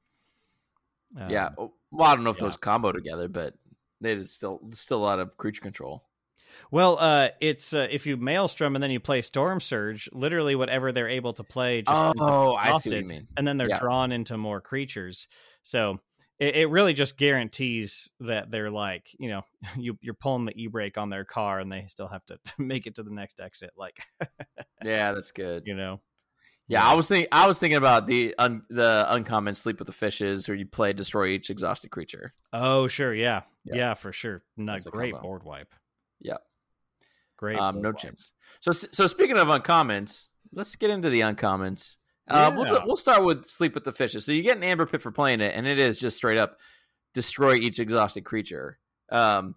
A: yeah,
B: Um,
A: oh, well, I don't know if
B: yeah.
A: those combo together, but it is still still a lot of creature control.
B: Well, uh, it's uh, if you Maelstrom and then you play Storm Surge, literally whatever they're able to play. Just
A: Oh, I see what you mean.
B: And then they're
A: Yeah.
B: drawn into more creatures. So it, it really just guarantees that they're like, you know, you you're pulling the e brake on their car and they still have to make it to the next exit. Like,
A: Yeah, that's good.
B: you know,
A: Yeah, I was thinking. I was thinking about the un, the uncommon sleep with the fishes, where you play destroy each exhausted creature.
B: oh sure, yeah,
A: Yeah.
B: yeah, for sure. Not great
A: combo.
B: board wipe.
A: Yeah.
B: Great.
A: Um, no
B: wipe.
A: chance. So so speaking of uncommons, let's get into the uncommons. Uh, we'll we'll start with sleep with the fishes. So you get an amber pit for playing it, and it is just straight up destroy each exhausted creature. Um,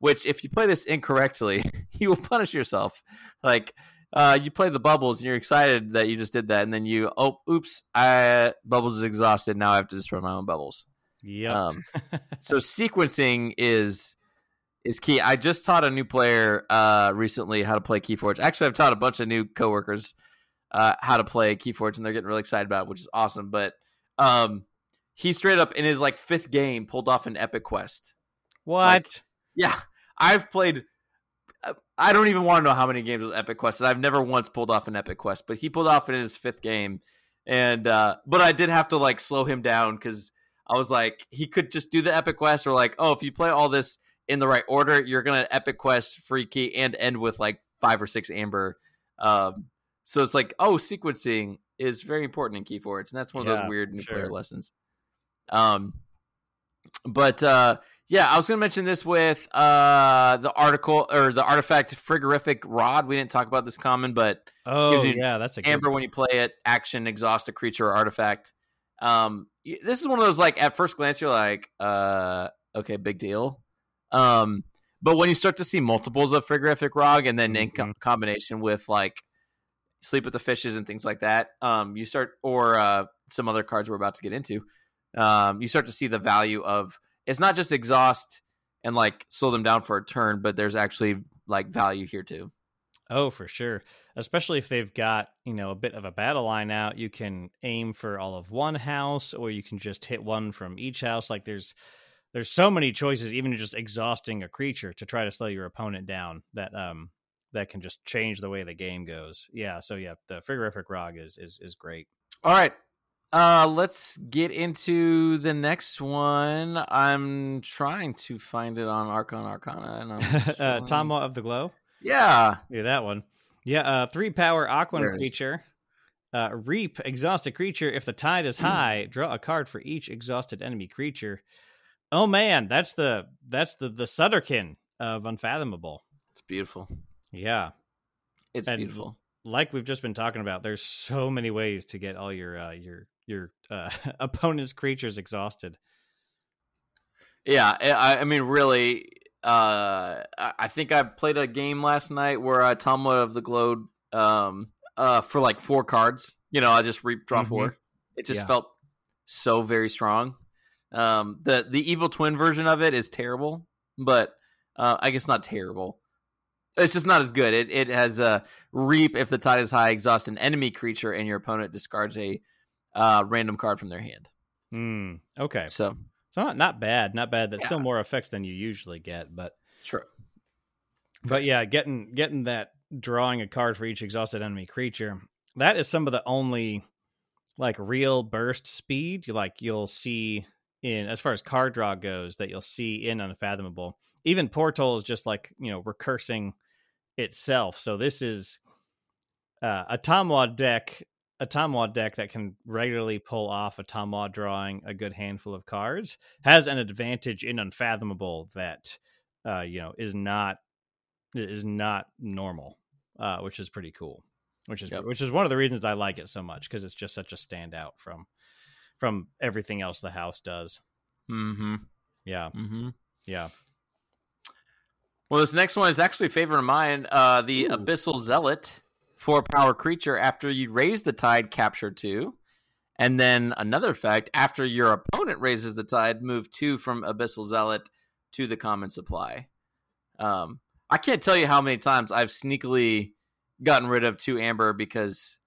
A: which if you play this incorrectly, you will punish yourself. Like uh, you play the bubbles, and you're excited that you just did that, and then you oh oops, I, bubbles is exhausted. Now I have to destroy my own bubbles.
B: Yep.
A: Um, so sequencing is is key. I just taught a new player uh, recently how to play Keyforge. Actually, I've taught a bunch of new coworkers uh, how to play Keyforge, and they're getting really excited about it, which is awesome. But um, he straight up in his like fifth game pulled off an epic quest.
B: what?
A: Yeah, I've played. uh, I don't even want to know how many games with Epic Quest, and I've never once pulled off an Epic Quest, but he pulled off in his fifth game, and uh, but I did have to like slow him down because I was like, he could just do the Epic Quest, or like, oh, if you play all this in the right order, you're gonna Epic Quest free key and end with like five or six Amber. Um, so it's like, oh, sequencing is very important in Keyforge, and that's one of
B: Yeah,
A: those weird new player lessons. Um, but uh, yeah, I was going to mention this with uh, the article or the artifact frigorific rod. We didn't talk about this common, but
B: Oh yeah, that's a good
A: amber when you play it, action, exhaust a creature or artifact. Um, this is one of those like at first glance you're like, uh, okay, big deal. Um, but when you start to see multiples of frigorific rod, and then in co-
B: Mhm.
A: combination with like sleep with the fishes and things like that, um, you start or uh, some other cards we're about to get into, um, you start to see the value of it's not just exhaust and like slow them down for a turn, but there's actually like value here too.
B: Oh, for sure. Especially if they've got, you know, a bit of a battle line out, you can aim for all of one house or you can just hit one from each house. Like there's there's so many choices even just exhausting a creature to try to slow your opponent down that um that can just change the way the game goes. Yeah, so yeah, the frigorific rod is is is great.
A: All right. Uh let's get into the next one. I'm trying to find it on Archon Arcana and I'm
B: uh. Tama of the Glow.
A: Yeah.
B: Yeah, that one. Yeah, uh three power Aquan creature. Uh, reap exhausted creature. If the tide is high, draw a card for each exhausted enemy creature. Oh man, that's the that's the the Sutterkin of Unfathomable.
A: It's beautiful.
B: Yeah,
A: It's
B: And-
A: beautiful.
B: like we've just been talking about, there's so many ways to get all your uh, your your uh, opponent's creatures exhausted.
A: Yeah, I, I mean, really, uh, I think I played a game last night where I Tomwa of the Glow um, uh, for like four cards. You know, I just re- draw
B: Mhm.
A: four. It just
B: Yeah.
A: felt so very strong. Um, the the evil twin version of it is terrible, but uh, I guess not terrible. It's just not as good. It it has a reap if the tide is high, exhaust an enemy creature, and your opponent discards a uh, random card from their hand.
B: Hmm. Okay,
A: So
B: so not not bad, not bad. That's still more effects than you usually get, but
A: sure.
B: but yeah, getting getting that drawing a card for each exhausted enemy creature. That is some of the only like real burst speed you like you'll see in as far as card draw goes that you'll see in unfathomable. Even portal is just like you know recursing itself. So this is uh, a Tomwa deck, a Tomwa deck that can regularly pull off a Tomwa drawing a good handful of cards has an advantage in unfathomable that uh, you know is not is not normal, uh, which is pretty cool. Which is
A: Yep.
B: which is one of the reasons I like it so much because it's just such a standout from from everything else the house does.
A: Mm-hmm.
B: Yeah,
A: Mm-hmm.
B: yeah.
A: Well, this next one is actually a favorite of mine. Uh, the
B: Ooh.
A: Abyssal Zealot, four power creature. After you raise the tide, capture two. And then another effect, after your opponent raises the tide, move two from Abyssal Zealot to the common supply. Um, I can't tell you how many times I've sneakily gotten rid of two Amber because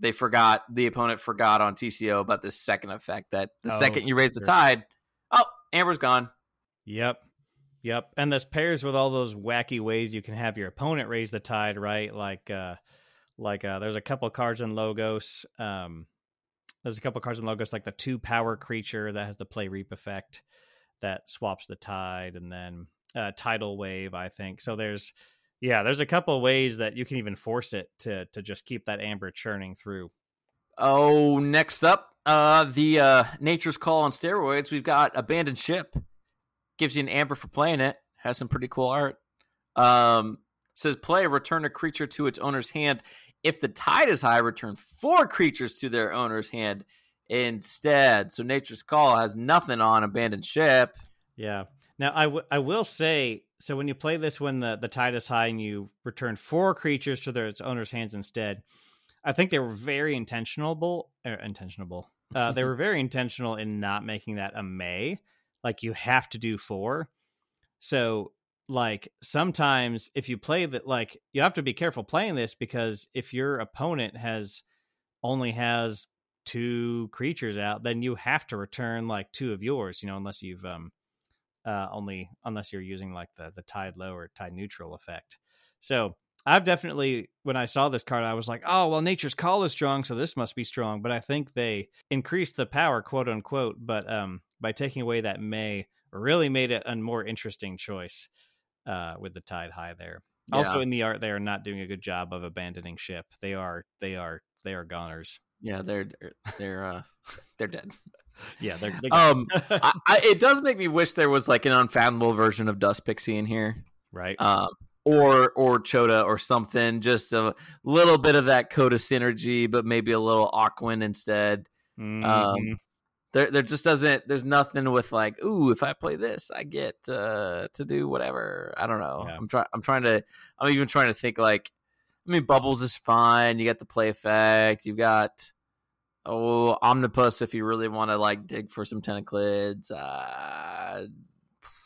A: they forgot, the opponent forgot on TCO about this second effect that the
B: Oh,
A: second you raise the
B: sure.
A: tide, oh, Amber's gone.
B: Yep. Yep. And this pairs with all those wacky ways you can have your opponent raise the tide, right? Like uh like uh there's a couple cards in Logos. Um there's a couple cards in Logos like the two power creature that has the play reap effect that swaps the tide and then uh tidal wave, I think. So there's yeah, there's a couple ways that you can even force it to to just keep that amber churning through.
A: Oh, next up, uh, the uh, Nature's Call on steroids. We've got Abandoned Ship. Gives you an amber for playing it. Has some pretty cool art. Um, says play return a creature to its owner's hand. If the tide is high, return four creatures to their owner's hand instead. So Nature's Call has nothing on Abandoned Ship.
B: Yeah. Now I, w- I will say so when you play this when the the tide is high and you return four creatures to their owner's hands instead, I think they were very intentional. Er, intentional. Uh, they were very intentional in not making that a may. Like you have to do four. So like sometimes if you play that, like you have to be careful playing this because if your opponent has only has two creatures out, then you have to return like two of yours. You know, unless you've um uh, only unless you're using like the the tide low or tide neutral effect. So I've definitely when I saw this card, I was like, oh well, Nature's Call is strong, so this must be strong. But I think they increased the power, quote unquote, but um by taking away that May, really made it a more interesting choice uh with the tide high there. Also in the art, they are not doing a good job of abandoning ship. They are they are they are goners.
A: Yeah, they're they're they're, uh, they're dead.
B: Yeah, they're, they're
A: Um, I, I, it does make me wish there was like an unfathomable version of Dust Pixie in here.
B: right.
A: um, or or Chota or something. Just a little bit of that CotA synergy, but maybe a little Aquan instead.
B: Mhm.
A: There, there just doesn't. There's nothing with like, ooh, if I play this, I get uh, to do whatever. I don't know.
B: Yeah.
A: I'm trying. I'm trying to. I'm even trying to think like. I mean, Bubbles is fine. You got the play effect. You've got oh Omnipus if you really want to like dig for some tentaclids. Uh,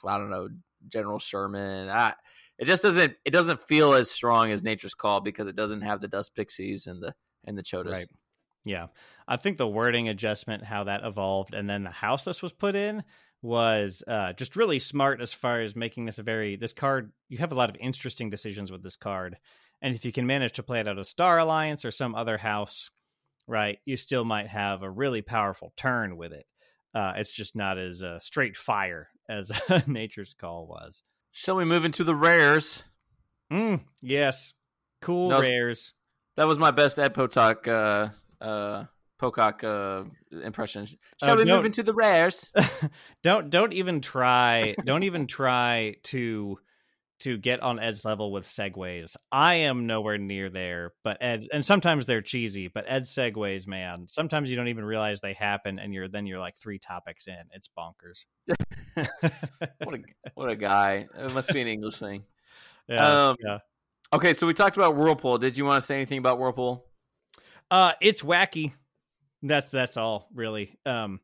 A: I don't know, General Sherman. I, it just doesn't. It doesn't feel as strong as Nature's Call because it doesn't have the Dust Pixies and the and the Chotas.
B: Right. Yeah. I think the wording adjustment, how that evolved, and then the house this was put in was uh, just really smart as far as making this a very, this card, you have a lot of interesting decisions with this card. And if you can manage to play it out of Star Alliance or some other house, right, you still might have a really powerful turn with it. Uh, it's just not as uh, straight fire as Nature's Call was.
A: Shall we move into the rares?
B: Mm, yes. Cool rares.
A: That was my best Ed Potok uh, uh Pocock uh impression.
B: Oh,
A: Shall we move into the rares?
B: don't don't even try don't even try to to get on Ed's level with segues. I am nowhere near there, but Ed and sometimes they're cheesy, but Ed's segues, man, sometimes you don't even realize they happen and you're then you're like three topics in. It's bonkers.
A: what a what a guy. It must be an English thing.
B: yeah,
A: Um,
B: yeah.
A: Okay, so we talked about Whirlpool. Did you want to say anything about Whirlpool?
B: Uh it's wacky. That's that's all really. Um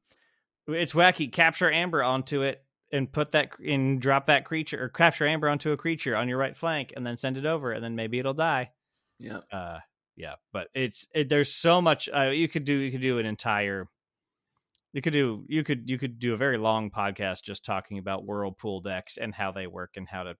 B: it's wacky. Capture Amber onto it and put that and drop that creature or capture Amber onto a creature on your right flank and then send it over and then maybe it'll die.
A: Yeah.
B: uh yeah but it's it, there's so much uh, you could do you could do an entire you could do you could you could do a very long podcast just talking about whirlpool decks and how they work and how to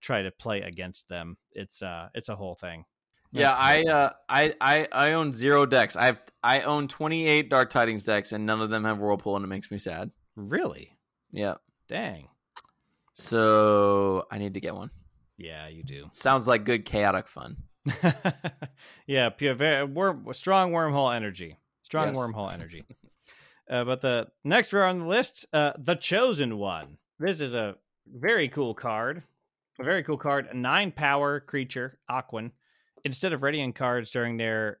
B: try to play against them it's uh it's a whole thing
A: Yeah, I uh I, I I own zero decks. I have I own 28 Dark Tidings decks and none of them have Whirlpool and it makes me sad.
B: really
A: Yeah.
B: dang
A: So I need to get one.
B: yeah you do
A: Sounds like good chaotic fun.
B: yeah pure, very, worm, strong wormhole energy strong
A: Yes.
B: wormhole energy uh, but the next rare on the list uh the chosen one this is a very cool card a very cool card a nine power creature aquan instead of readying cards during their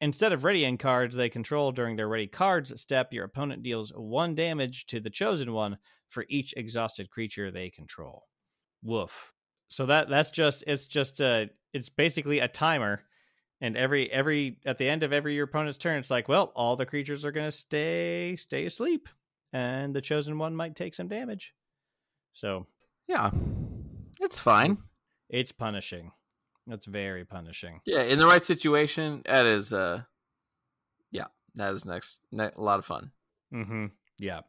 B: instead of readying cards they control during their ready cards step your opponent deals one damage to the chosen one for each exhausted creature they control woof so that that's just it's just uh it's basically a timer and every every at the end of every your opponent's turn it's like well all the creatures are going to stay stay asleep and the chosen one might take some damage so
A: Yeah. It's fine.
B: it's punishing that's very punishing.
A: Yeah, in the right situation, that is uh yeah, that is next ne- a lot of fun.
B: mm-hmm. Yeah.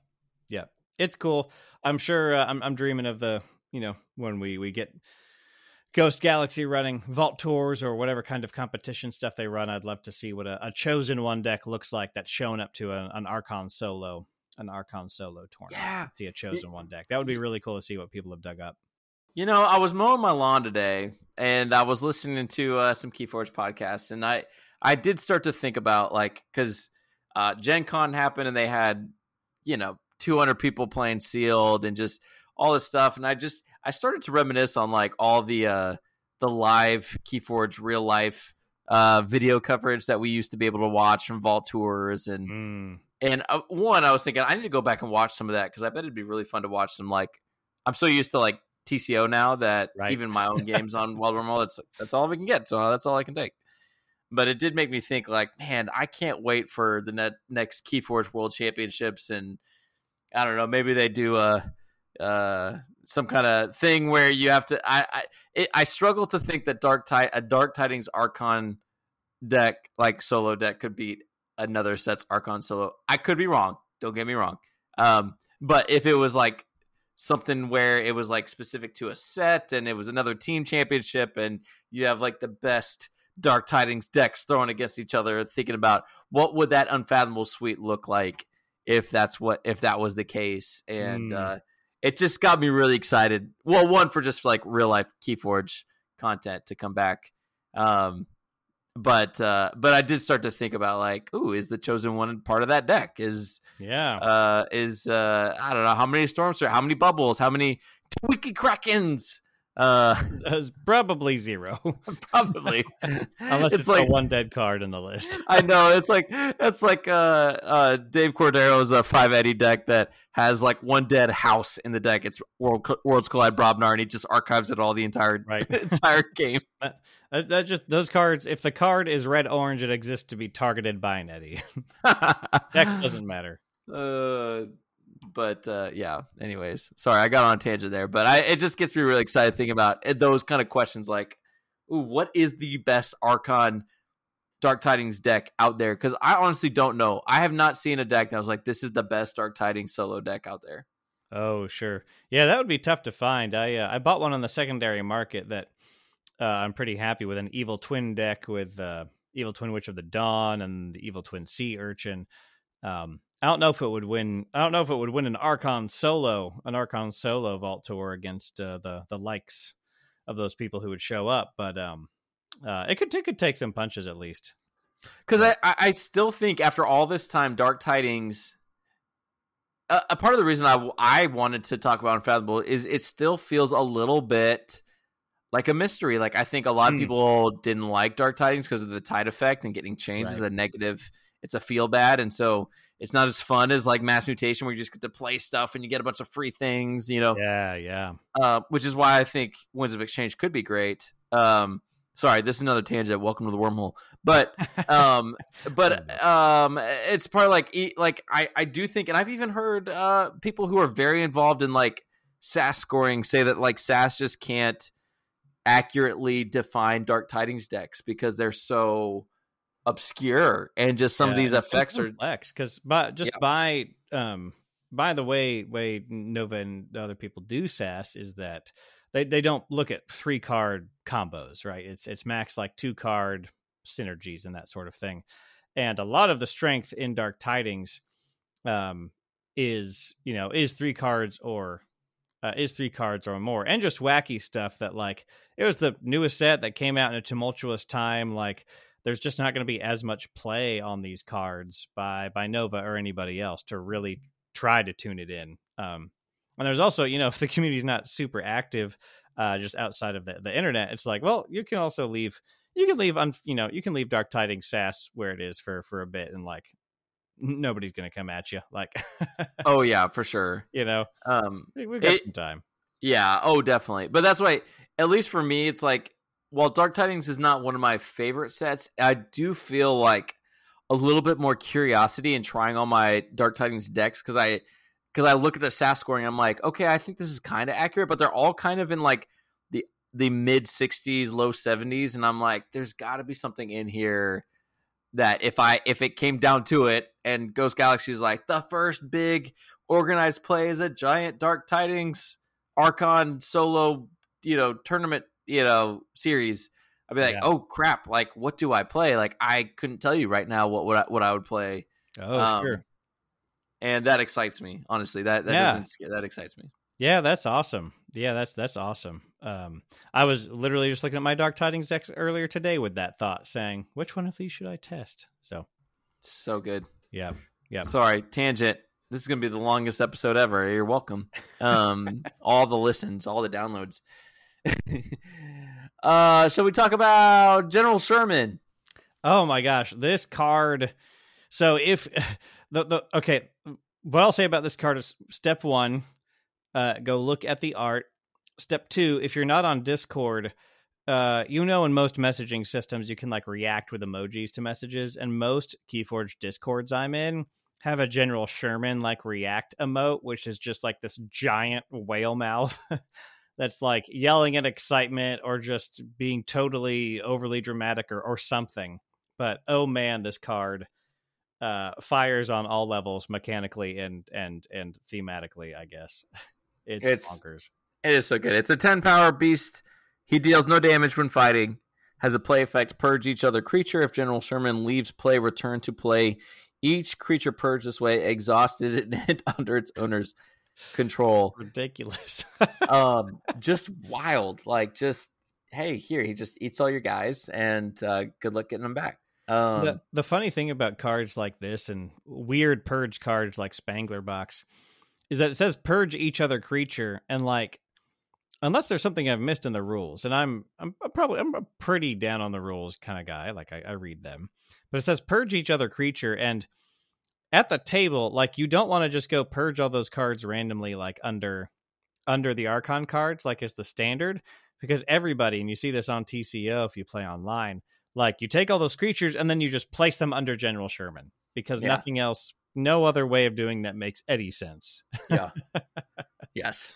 B: Yeah. It's cool. I'm sure uh, I'm, I'm dreaming of the you know when we we get ghost galaxy running vault tours or whatever kind of competition stuff they run i'd love to see what a, a chosen one deck looks like that's shown up to a, an archon solo an archon solo tournament.
A: Yeah.
B: see a chosen one deck. That would be really cool to see what people have dug up
A: You know, I was mowing my lawn today and I was listening to uh, some Keyforge podcasts and I I did start to think about like cuz uh Gen Con happened and they had, you know, 200 people playing sealed and just all this stuff and I just I started to reminisce on like all the uh the live Keyforge real life uh video coverage that we used to be able to watch from Vault Tours and
B: mm.
A: and uh, one, I was thinking I need to go back and watch some of that because I bet it'd be really fun to watch some. Like, I'm so used to like TCO now that
B: Right.
A: even my own games on Wild Wormhole, that's that's all we can get. So that's all I can take. But it did make me think, like, man, I can't wait for the net, next KeyForge World Championships, and I don't know, maybe they do a uh, some kind of thing where you have to. I I, it, I struggle to think that Dark Tide a Dark Tidings Archon deck like solo deck could beat another set's Archon solo. I could be wrong. Don't get me wrong. Um, but if it was like something where it was like specific to a set and it was another team championship and you have like the best Dark Tidings decks thrown against each other, thinking about what would that unfathomable suite look like if that's what if that was the case. And
B: Mm.
A: uh it just got me really excited. Well, one for just like real life Keyforge content to come back. Um but uh but I did start to think about like, ooh, is the chosen one part of that deck? Is
B: yeah
A: uh is uh I don't know how many storms how many bubbles, how many Twiki Krakens? Uh
B: it's probably zero
A: probably.
B: unless it's,
A: it's like
B: a one dead card in the list
A: I know it's like it's like uh uh Dave Cordero's a five Eddie deck that has like one dead house in the deck. It's World Worlds Collide Brobnar and he just archives it all the entire
B: right
A: entire game.
B: That, that just those cards. If the card is red orange, it exists to be targeted by an Eddie. Dex doesn't matter.
A: Uh, but uh, yeah. Anyways, sorry, I got on a tangent there, but I it just gets me really excited thinking about those kind of questions like, ooh, what is the best Archon Dark Tidings deck out there? Because I honestly don't know. I have not seen a deck that was like, this is the best Dark Tidings solo deck out there.
B: Oh sure, yeah, that would be tough to find. I uh, I bought one on the secondary market that uh, I'm pretty happy with. An evil twin deck with uh, evil twin witch of the dawn and the evil twin sea urchin. Um, I don't know if it would win. I don't know if it would win an Archon solo, an Archon solo vault tour against uh, the the likes of those people who would show up. But um, uh, it could it could take some punches at least.
A: Because I, I still think after all this time, Dark Tidings. A, a, part of the reason I I wanted to talk about Unfathomable is it still feels a little bit like a mystery. Like I think a lot of mm. people didn't like Dark Tidings because of the tide effect and getting changed right. as a negative. It's a feel bad, and so it's not as fun as like Mass Mutation, where you just get to play stuff and you get a bunch of free things. You know,
B: yeah, yeah.
A: Uh, which is why I think Winds of Exchange could be great. Um, sorry, this is another tangent. Welcome to the wormhole. But um, but um, it's part of like like I I do think, and I've even heard uh people who are very involved in like SAS scoring say that like SAS just can't accurately define Dark Tidings decks because they're so obscure and just some yeah, of these effects are
B: complex because but just yeah. by um by the way way Nova and other people do SAS is that they, they don't look at three card combos, right? It's it's max like two card synergies and that sort of thing. And a lot of the strength in Dark Tidings um is, you know, is three cards or uh, is three cards or more and just wacky stuff that like it was the newest set that came out in a tumultuous time like there's just not going to be as much play on these cards by by Nova or anybody else to really try to tune it in. Um, and there's also, you know, if the community's not super active, uh, just outside of the, the internet, it's like, well, you can also leave, you can leave, un, you know, you can leave Dark Tidings SAS where it is for for a bit, and like nobody's gonna come at you. Like,
A: oh yeah, for sure.
B: You know,
A: um,
B: we've got it, some time.
A: Yeah. Oh, definitely. But that's why, at least for me, it's like, while Dark Tidings is not one of my favorite sets, I do feel like a little bit more curiosity in trying all my Dark Tidings decks because I because I look at the SAS scoring, I'm like, okay, I think this is kind of accurate, but they're all kind of in like the the mid 60s, low 70s, and I'm like, there's got to be something in here that if I if it came down to it, and Ghost Galaxy is like the first big organized play is a giant Dark Tidings Archon solo, you know, tournament, you know, series. I'd be like, yeah. oh crap, like what do I play? Like I couldn't tell you right now what what I, what I would play.
B: Oh um, sure
A: and that excites me. Honestly, that that yeah. doesn't scare, that excites me.
B: Yeah, that's awesome. Yeah, that's that's awesome. Um, I was literally just looking at my Dark Tidings decks earlier today with that thought, saying, which one of these should I test? So,
A: so good.
B: Yeah, yeah.
A: Sorry, tangent. This is going to be the longest episode ever. You're welcome. Um, all the listens, all the downloads. uh, shall we talk about General Sherman?
B: Oh my gosh, this card. So if the the okay, what I'll say about this card is step one, uh, go look at the art. Step two, if you're not on Discord, uh, you know, in most messaging systems, you can like react with emojis to messages, and most Keyforge Discords I'm in have a General Sherman like react emote, which is just like this giant whale mouth that's like yelling at excitement or just being totally overly dramatic or, or something. But oh man, this card uh, fires on all levels mechanically and and and thematically. I guess it's, it's bonkers.
A: It is so good. It's a ten power beast. He deals no damage when fighting. Has a play effect: purge each other creature. If General Sherman leaves play, return to play. Each creature purged this way, exhausted and under its owner's control.
B: Ridiculous.
A: um, just wild. Like just hey, here he just eats all your guys, and uh, good luck getting them back.
B: Um, the, the funny thing about cards like this and weird purge cards like Spangler Box is that it says purge each other creature, and like unless there's something I've missed in the rules, and I'm I'm probably I'm a pretty down on the rules kind of guy. Like I, I read them, but it says purge each other creature, and at the table, like you don't want to just go purge all those cards randomly, like under under the Archon cards, like as the standard, because everybody, and you see this on TCO if you play online, like you take all those creatures and then you just place them under General Sherman because yeah. nothing else, no other way of doing that makes any sense.
A: yeah. yes.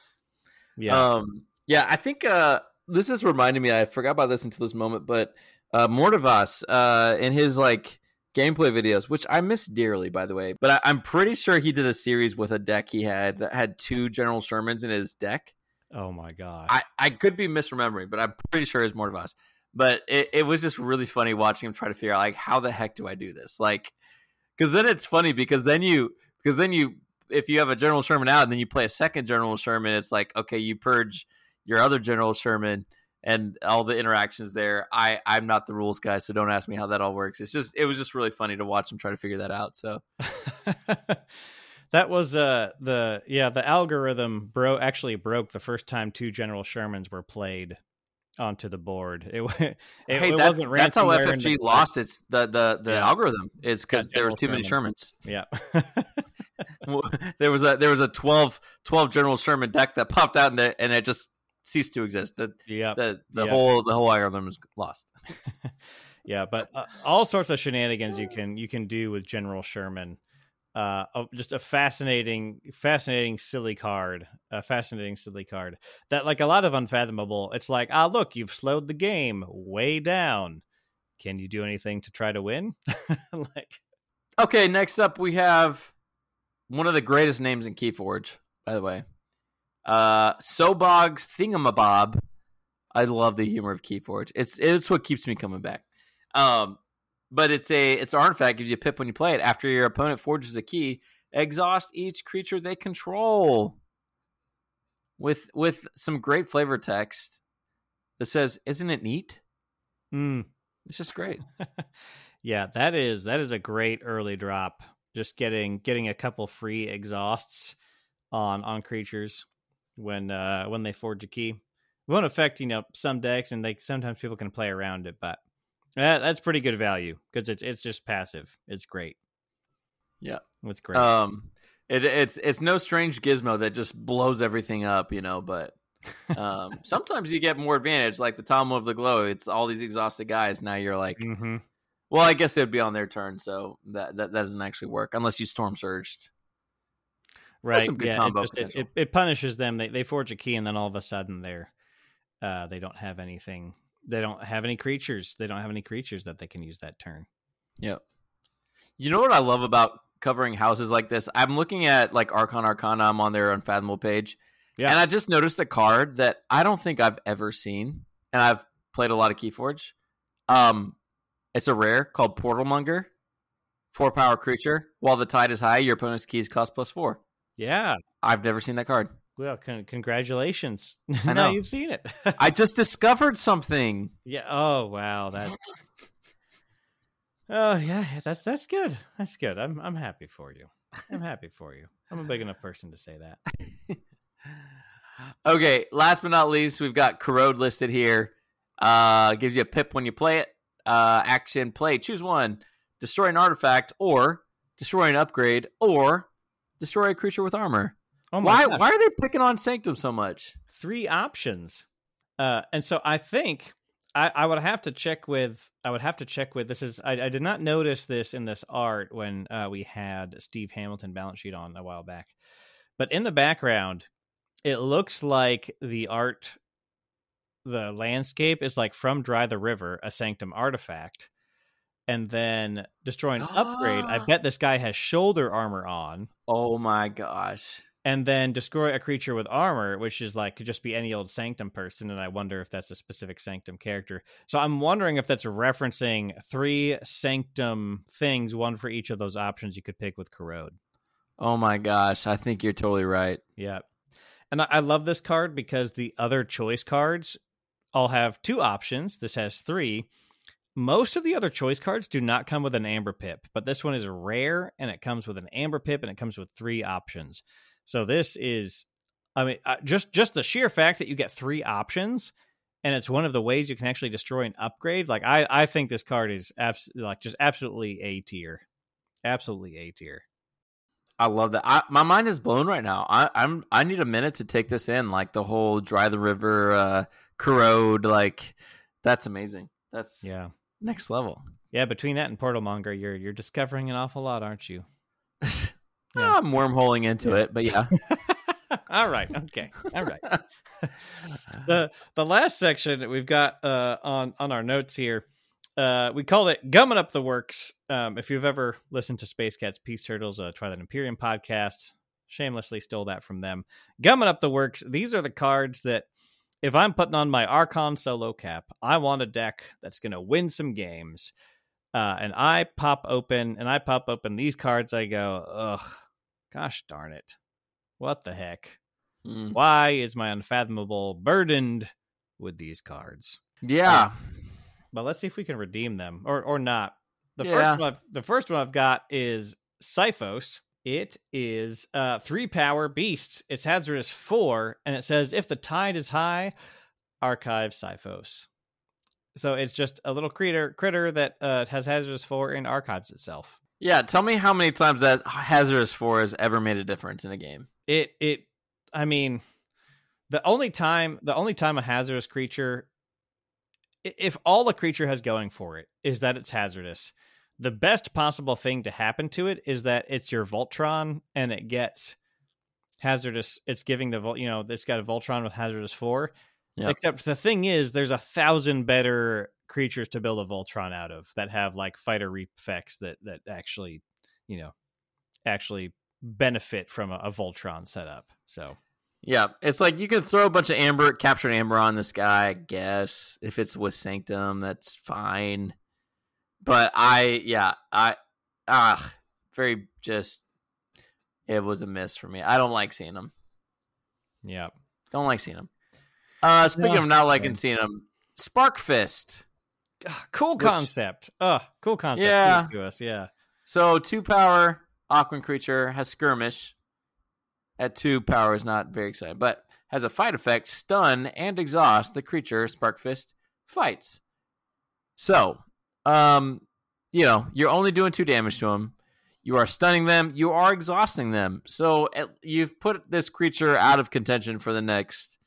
A: Yeah. Um, yeah. I think uh, this is reminding me. I forgot about this until this moment, but uh, Mortivas uh, in his like gameplay videos, which I miss dearly, by the way. But I, am pretty sure he did a series with a deck he had that had two General Shermans in his deck.
B: Oh my god!
A: I, I could be misremembering, but I'm pretty sure it's Mortivas but it, it was just really funny watching him try to figure out like how the heck do I do this? Like, because then it's funny because then you because then you if you have a General Sherman out and then you play a second General Sherman, it's like okay, you purge your other General Sherman, and all the interactions there. I I'm not the rules guy, so don't ask me how that all works. It's just it was just really funny to watch them try to figure that out. So
B: that was uh the yeah the algorithm bro actually broke the first time two General Shermans were played onto the board. It, it,
A: hey,
B: it
A: that's,
B: wasn't
A: that's how FFG lost its the the the
B: Yeah.
A: algorithm is because there was too many Shermans.
B: Yeah.
A: there was a there was a 12, 12 General Sherman deck that popped out and it, and it just ceased to exist. The
B: yeah.
A: the the
B: Yeah.
A: whole the whole algorithm was lost.
B: yeah, but uh, all sorts of shenanigans you can you can do with General Sherman. Uh, oh, just a fascinating, fascinating, silly card. A fascinating, silly card that, like a lot of unfathomable. It's like, ah, look, you've slowed the game way down. Can you do anything to try to win? like,
A: Okay, next up we have one of the greatest names in Keyforge, by the way. Uh Sobog's Thingamabob. I love the humor of Keyforge. It's it's what keeps me coming back. Um but it's a it's an artifact gives you a pip when you play it. After your opponent forges a key, exhaust each creature they control. With with some great flavor text that says, "Isn't it neat?"
B: mm,
A: It's just great.
B: yeah, that is that is a great early drop. Just getting getting a couple free exhausts on on creatures when uh when they forge a key. It won't affect you know some decks, and like sometimes people can play around it, but that, that's pretty good value because it's it's just passive. It's great.
A: Yeah.
B: it's great.
A: Um, it, it's it's no strange gizmo that just blows everything up, you know. But um, sometimes you get more advantage, like the Tom of the Glow. It's all these exhausted guys. Now you're like,
B: mm-hmm.
A: well, I guess it would be on their turn, so that that, that doesn't actually work unless you storm surged.
B: Right.
A: some good
B: yeah,
A: combo
B: it, just, it, it, it punishes them. They they forge a key, and then all of a sudden they're uh they don't have anything. They don't have any creatures. They don't have any creatures that they can use that turn.
A: Yep. You know what I love about covering houses like this? I'm looking at like Archon Arcana. I'm on their Unfathomable page.
B: Yeah.
A: And I just noticed a card that I don't think I've ever seen. And I've played a lot of Keyforge. Um, it's a rare called Portalmonger. Four power creature. While the tide is high, your opponent's keys cost plus four.
B: Yeah.
A: I've never seen that card.
B: Well, con- congratulations.
A: I
B: now
A: know.
B: you've seen it.
A: I just discovered something.
B: yeah. Oh wow. That. Oh yeah. That's that's good. That's good. I'm I'm happy for you. I'm happy for you. I'm a big enough person to say that.
A: Okay, last but not least, we've got Corrode listed here. Uh, gives you a pip when you play it. Uh, action play. Choose one. Destroy an artifact, or destroy an upgrade, or destroy a creature with armor.
B: Oh my
A: Why?
B: gosh.
A: Why are they picking on Sanctum so much?
B: three options. Uh, and so I think I, I would have to check with I would have to check with this is I, I did not notice this in this art when uh, we had Steve Hamilton balance sheet on a while back, but in the background it looks like the art the landscape is like from Dry the River, a Sanctum artifact, and then destroy an upgrade. I
A: Ah.
B: bet this guy has shoulder armor on
A: Oh my gosh!
B: and then destroy a creature with armor, which is like could just be any old sanctum person, and I wonder if that's a specific sanctum character. So I'm wondering if that's referencing three sanctum things, one for each of those options you could pick with corrode.
A: Oh my gosh! I think you're totally right.
B: Yeah, and I, I love this card because the other choice cards all have two options. This has three. Most of the other choice cards do not come with an amber pip, but this one is rare and it comes with an amber pip and it comes with three options. So this is, I mean, uh, just just the sheer fact that you get three options and it's one of the ways you can actually destroy an upgrade. Like I, I think this card is abs- like just absolutely a tier, absolutely a tier.
A: I love that. I, my mind is blown right now. I, I'm I need a minute to take this in, like the whole dry the river, uh, corrode. Like that's amazing. That's
B: Yeah,
A: next level.
B: yeah. Between that and Portal Monger, you're you're discovering an awful lot, aren't you? Yeah.
A: I'm wormholing into it, but yeah.
B: All right. Okay. All right. the the last section that we've got uh, on on our notes here, uh, we called it "Gumming Up the Works." Um, if you've ever listened to Space Cats, Peace Turtles, uh, Twilight Imperium podcast, shamelessly stole that from them. Gumming Up the Works. These are the cards that, if I'm putting on my Archon solo cap, I want a deck that's going to win some games. Uh, and I pop open and I pop open these cards. I go, ugh, gosh darn it, what the heck?
A: Mm.
B: Why is my unfathomable burdened with these cards.
A: Yeah.
B: But let's see if we can redeem them or or not. The
A: Yeah.
B: first one I've, the first one I've got is Cyphos. It is uh three power beast. It's hazardous four, and it says if the tide is high, archive Cyphos. So it's just a little critter critter that uh, has hazardous four and archives itself.
A: Yeah. Tell me how many times that hazardous four has ever made a difference in a game.
B: It it I mean the only time the only time a hazardous creature if all the creature has going for it is that it's hazardous, the best possible thing to happen to it is that it's your Voltron and it gets hazardous. It's giving the Vol- you know it's got a Voltron with hazardous four.
A: Yep.
B: Except the thing is, there's a thousand better creatures to build a Voltron out of that have like fighter reap effects that that actually, you know, actually benefit from a, a Voltron setup. So
A: Yeah, it's like you can throw a bunch of amber, captured amber on this guy. I guess if it's with Sanctum, that's fine. But I, yeah, I, ah, very just. It was a miss for me. I don't like seeing him.
B: yeah,
A: Don't like seeing him. Uh, speaking
B: Yeah.
A: of not liking seeing him, Spark Fist.
B: Ah, cool
A: Which-
B: concept. Oh, cool concept.
A: Yeah.
B: To us. Yeah.
A: So two power Aquan creature has skirmish. At two power is not very exciting, but has a fight effect, stun and exhaust the creature Spark Fist fights. So, um, you know, you're only doing two damage to them. You are stunning them. You are exhausting them. So at, you've put this creature out of contention for the next,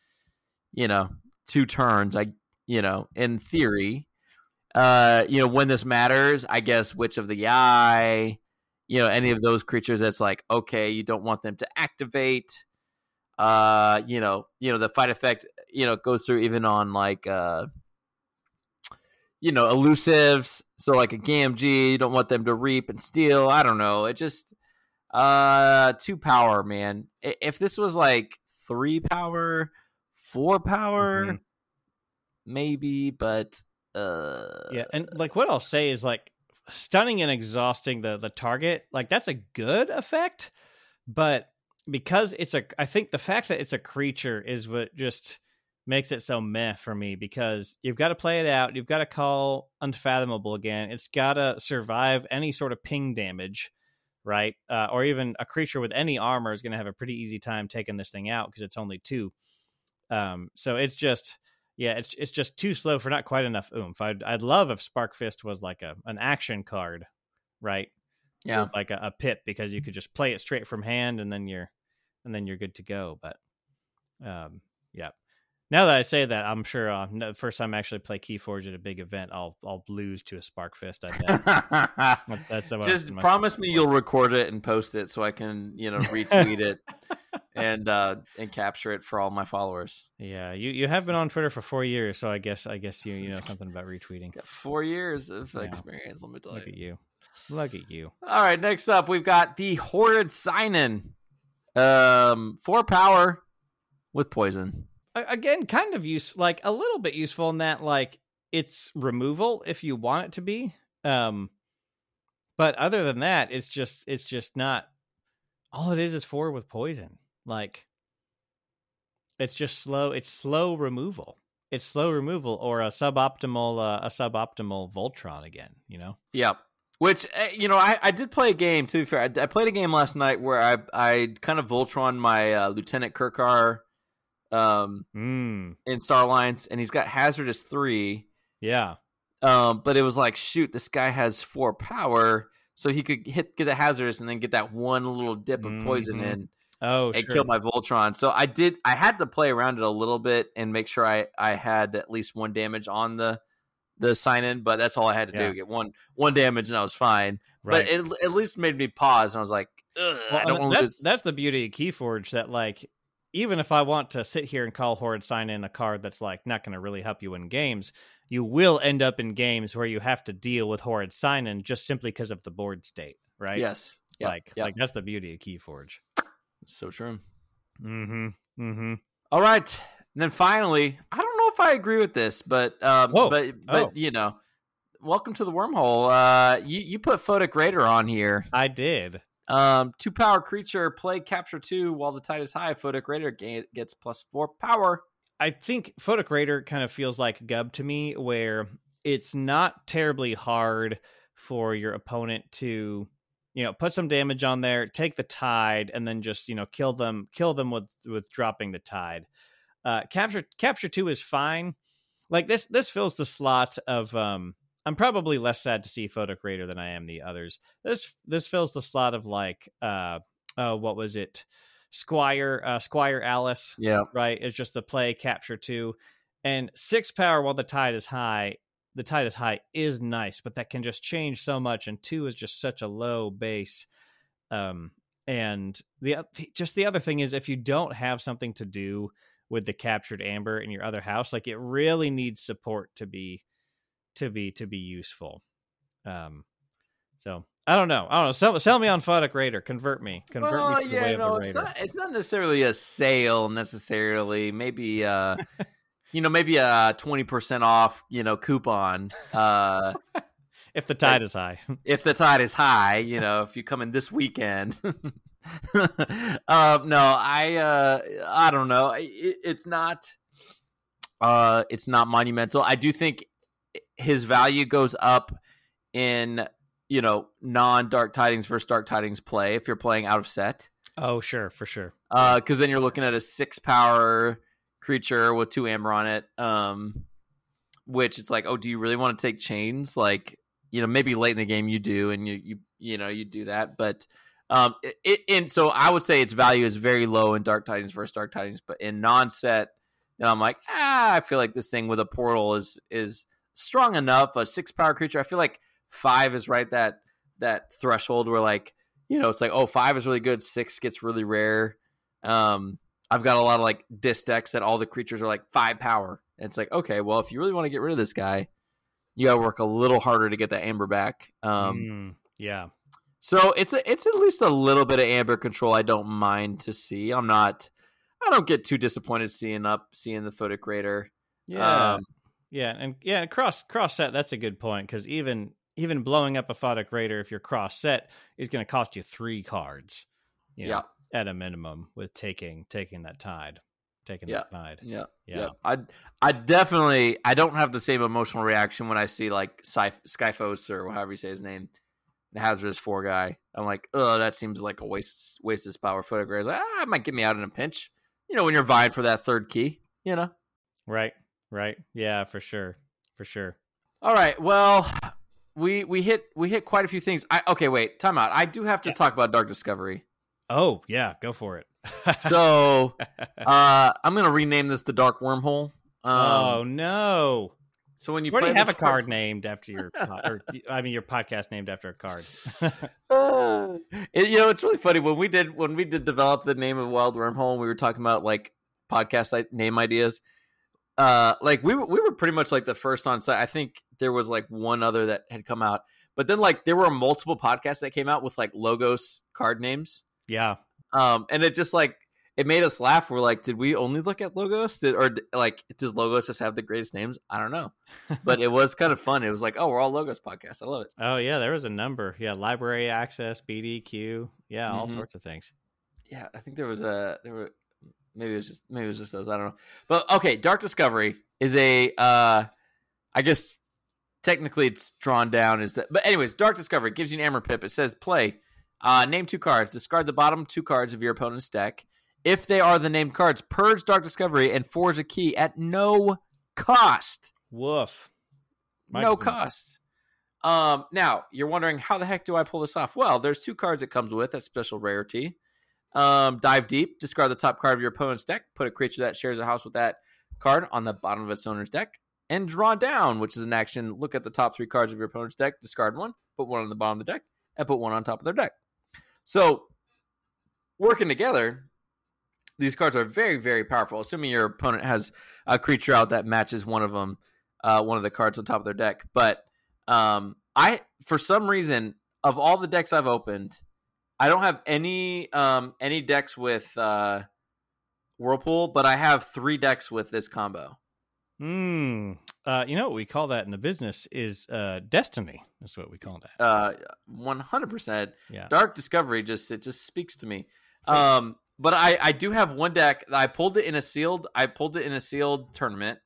A: you know, two turns. I, you know, in theory, uh, you know, when this matters, I guess which of the eye, you know, any of those creatures that's like, okay, you don't want them to activate. Uh, you know, you know, the fight effect, you know, goes through even on like uh you know, elusives. So like a GMG, you don't want them to reap and steal. I don't know. It just uh two power, man. If this was like three power, four power,
B: Mhm.
A: maybe, but uh
B: Yeah, and like what I'll say is like stunning and exhausting the the target, like that's a good effect, but because it's a I think the fact that it's a creature is what just makes it so meh for me because you've got to play it out, you've got to call unfathomable again. It's got to survive any sort of ping damage, right? Uh, or even a creature with any armor is going to have a pretty easy time taking this thing out because it's only two. Um, so it's just yeah, it's it's just too slow for not quite enough oomph. I'd I'd love if Spark Fist was like a an action card, right?
A: yeah.
B: Like a, a pit because you could just play it straight from hand and then you're and then you're good to go. But um, yeah. Now that I say that, I'm sure uh, the first time I actually play Keyforge at a big event, I'll I'll lose to a Spark Fist. I bet. That's-
A: Just
B: in
A: promise me you'll record it and post it so I can, you know, retweet it and uh and capture it for all my followers.
B: Yeah, you, you have been on Twitter for four years, so I guess I guess you you know something about retweeting.
A: Got four years of
B: Yeah.
A: experience. Let me tell
B: Look
A: you.
B: at you, look at you.
A: All right, next up we've got the Horrid Synan. Um, four power with poison.
B: Again kind of use like a little bit useful in that like it's removal if you want it to be um but other than that it's just it's just not all it is is four with poison like it's just slow it's slow removal it's slow removal or a suboptimal uh, a suboptimal voltron again you know
A: Yep. Which uh, you know, I, I did play a game. To be fair, I, I played a game last night where I I kind of Voltron my uh, Lieutenant Khrkhar, um,
B: mm,
A: in Star Alliance, and he's got Hazardous three.
B: yeah
A: Um, but it was like, shoot, this guy has four power, so he could hit get the Hazardous and then get that one little dip of poison
B: Mhm.
A: in
B: oh
A: and
B: sure.
A: kill my Voltron. So I did. I had to play around it a little bit and make sure I I had at least one damage on the the Synan, but that's all I had to
B: Yeah.
A: do. Get one one damage and I was fine.
B: right.
A: But it at least made me pause and I was like, Ugh, I don't want
B: that's
A: lose.
B: that's the beauty of Keyforge that like even if I want to sit here and call Horrid Synan a card that's like not going to really help you in games, you will end up in games where you have to deal with Horrid Synan just simply because of the board state, right?
A: Yes. Yep,
B: like
A: yep.
B: like that's the beauty of Keyforge.
A: so true.
B: Mm-hmm. Mm-hmm.
A: All right. And then finally, I don't know if I agree with this, but um,
B: Whoa.
A: but but
B: Oh.
A: you know, welcome to the wormhole. Uh, you you put Photic Raider on here.
B: I did.
A: Um, two power creature, play capture two while the tide is high. Photic Raider gets plus four power.
B: I think Photic Raider kind of feels like Gub to me, where it's not terribly hard for your opponent to, you know, put some damage on there, take the tide, and then just you know kill them, kill them with with dropping the tide. Uh, capture capture two is fine. Like this this fills the slot of um. I'm probably less sad to see Photic Raider than I am the others. This this fills the slot of like uh uh what was it? Squire, uh, Squire Alice.
A: Yeah.
B: Right. It's just the play capture two. And six power while the tide is high, the tide is high is nice, but that can just change so much. And two is just such a low base. Um, and the just the other thing is if you don't have something to do with the captured amber in your other house, like it really needs support to be to be to be useful. Um, so I don't know. I don't know. Sell, sell me on Photic Raider. Convert me. Convert
A: well,
B: me to the
A: yeah,
B: way
A: no,
B: of the
A: it's
B: Raider.
A: not. It's not necessarily a sale necessarily. Maybe uh, you know, maybe a twenty percent off, you know, coupon. Uh,
B: if the tide is high.
A: if the tide is high, you know, if you come in this weekend. uh, no, I uh, I don't know. It, it's not. Uh, it's not monumental. I do think his value goes up in you know non dark tidings versus dark tidings play if you're playing out of set.
B: Oh, sure, for sure.
A: Because then you're looking at a six power creature with two amber on it. Um, which it's like, oh, do you really want to take chains? Like, you know, maybe late in the game you do, and you you you know you do that, but. Um, it, it and so I would say its value is very low in Dark Tidings versus Dark Tidings, but in non-set, and I'm like, ah, I feel like this thing with a portal is is strong enough. A six power creature, I feel like five is right that that threshold where like you know it's like oh five is really good, six gets really rare. Um, I've got a lot of like Dis decks that all the creatures are like five power. And it's like okay, well if you really want to get rid of this guy, you got to work a little harder to get that amber back. Um,
B: Mm, yeah.
A: so it's a, it's at least a little bit of amber control. I don't mind to see. I'm not. I don't get too disappointed seeing up seeing the Photic Raider.
B: Yeah.
A: Um,
B: yeah, and yeah, cross cross set. That's a good point because even even blowing up a Photic Raider if you're cross set is going to cost you three cards. you know,
A: yeah,
B: at a minimum with taking taking that tide, taking
A: Yeah.
B: that tide.
A: yeah,
B: Yeah.
A: yeah. I I definitely I don't have the same emotional reaction when I see like Sky Skyphos or however you say his name, the hazardous four guy. I'm like, oh, that seems like a waste waste of power. Photic Raider. Like, ah, it might get me out in a pinch. You know, when you're vying for that third key. You know.
B: Right, right. Yeah, for sure, for sure.
A: All right. Well, we we hit we hit quite a few things. I okay, wait, time out. I do have to
B: Yeah.
A: talk about Dark Discovery.
B: Oh yeah, go for it.
A: So uh I'm gonna rename this the Dark Wormhole. Um,
B: oh no!
A: so when you
B: You already
A: play
B: have a card named after your, or I mean, your podcast named after a card.
A: Uh, it, you know, it's really funny when we did when we did develop the name of Wild Wormhole. and We were talking about like podcast name ideas. Uh, like we were, we were pretty much like the first on site. I think there was like one other that had come out, but then like there were multiple podcasts that came out with like logos card names.
B: yeah,
A: Um, and it just like it made us laugh. We're like, did we only look at logos? Did or like does logos just have the greatest names? I don't know, but it was kind of fun. It was like, oh, we're all logos podcast. I love it.
B: Oh yeah, there was a number. Yeah, library access, BDQ. Yeah, all
A: Mhm.
B: sorts of things.
A: yeah, I think there was a there were maybe it was just maybe it was just those. I don't know. But okay, Dark Discovery is a uh I guess technically it's drawn down is that but anyways, Dark Discovery gives you an Amber Pip. It says play. Uh name two cards. Discard the bottom two cards of your opponent's deck. If they are the named cards, purge Dark Discovery and forge a key at no cost.
B: Woof. My
A: no cost. Um, now you're wondering how the heck do I pull this off? Well, there's two cards it comes with. That's special rarity. Um, dive deep. Discard the top card of your opponent's deck. Put a creature that shares a house with that card on the bottom of its owner's deck. And draw down, which is an action. Look at the top three cards of your opponent's deck. Discard one. Put one on the bottom of the deck, and put one on top of their deck. So, working together, these cards are very, very powerful. Assuming your opponent has a creature out that matches one of them, uh, one of the cards on top of their deck. But um, I, for some reason, of all the decks I've opened, I don't have any um, any decks with uh, Whirlpool, but I have three decks with this combo.
B: Hmm. Uh, you know what we call that in the business is uh, destiny. That's what we call that.
A: Uh, One hundred percent.
B: Yeah.
A: Dark Discovery just it just speaks to me. Um, but I I do have one deck. I pulled it in a sealed. I pulled it in a sealed tournament.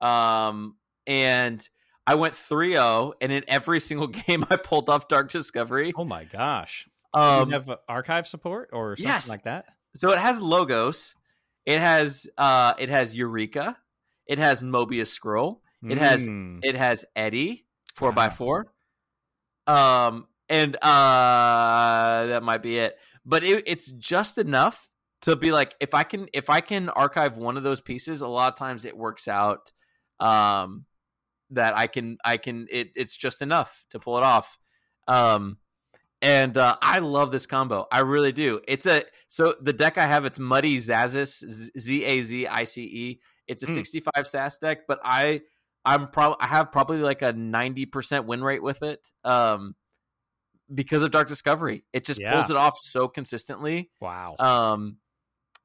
A: Um, and I went 3-0, and in every single game I pulled off Dark Discovery.
B: Oh my gosh!
A: Um,
B: you have uh, archive support or something
A: yes.
B: like that?
A: so it has logos. It has uh, it has Eureka. It has Mobius Scroll. It has
B: Mm.
A: it has Eddie four by four, Um, and uh, that might be it. But it, it's just enough to be like if I can if I can archive one of those pieces, a lot of times it works out. Um, that I can I can it it's just enough to pull it off. Um, and uh, I love this combo. I really do. It's a so the deck I have. It's Muddy Zazis Z A Z I C E. It's a
B: Mm.
A: 65 SAS deck, but I I'm probably I have probably like a 90 percent win rate with it. Um, because of Dark Discovery, it just
B: Yeah.
A: pulls it off so consistently.
B: Wow.
A: Um,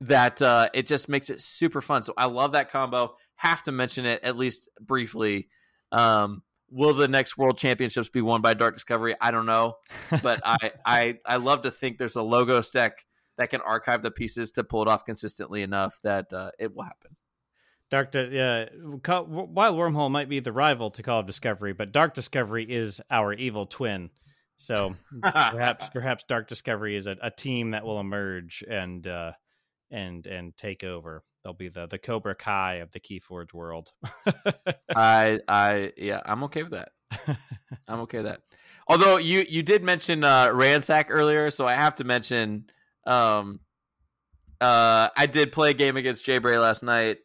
A: that uh, it just makes it super fun. So I love that combo. Have to mention it at least briefly. Um, will the next World Championships be won by Dark Discovery? I don't know, but I I I love to think there's a logo deck that can archive the pieces to pull it off consistently enough that uh, it will happen.
B: Yeah, Ca- Wild Wormhole might be the rival to Call of Discovery, but Dark Discovery is our evil twin. So perhaps, perhaps Dark Discovery is a, a team that will emerge and uh, and and take over. They'll be the the Cobra Kai of the Keyforge world.
A: I I yeah, I'm okay with that. I'm okay with that. Although you you did mention uh ransack earlier, so I have to mention um uh I did play a game against Jay Bray last night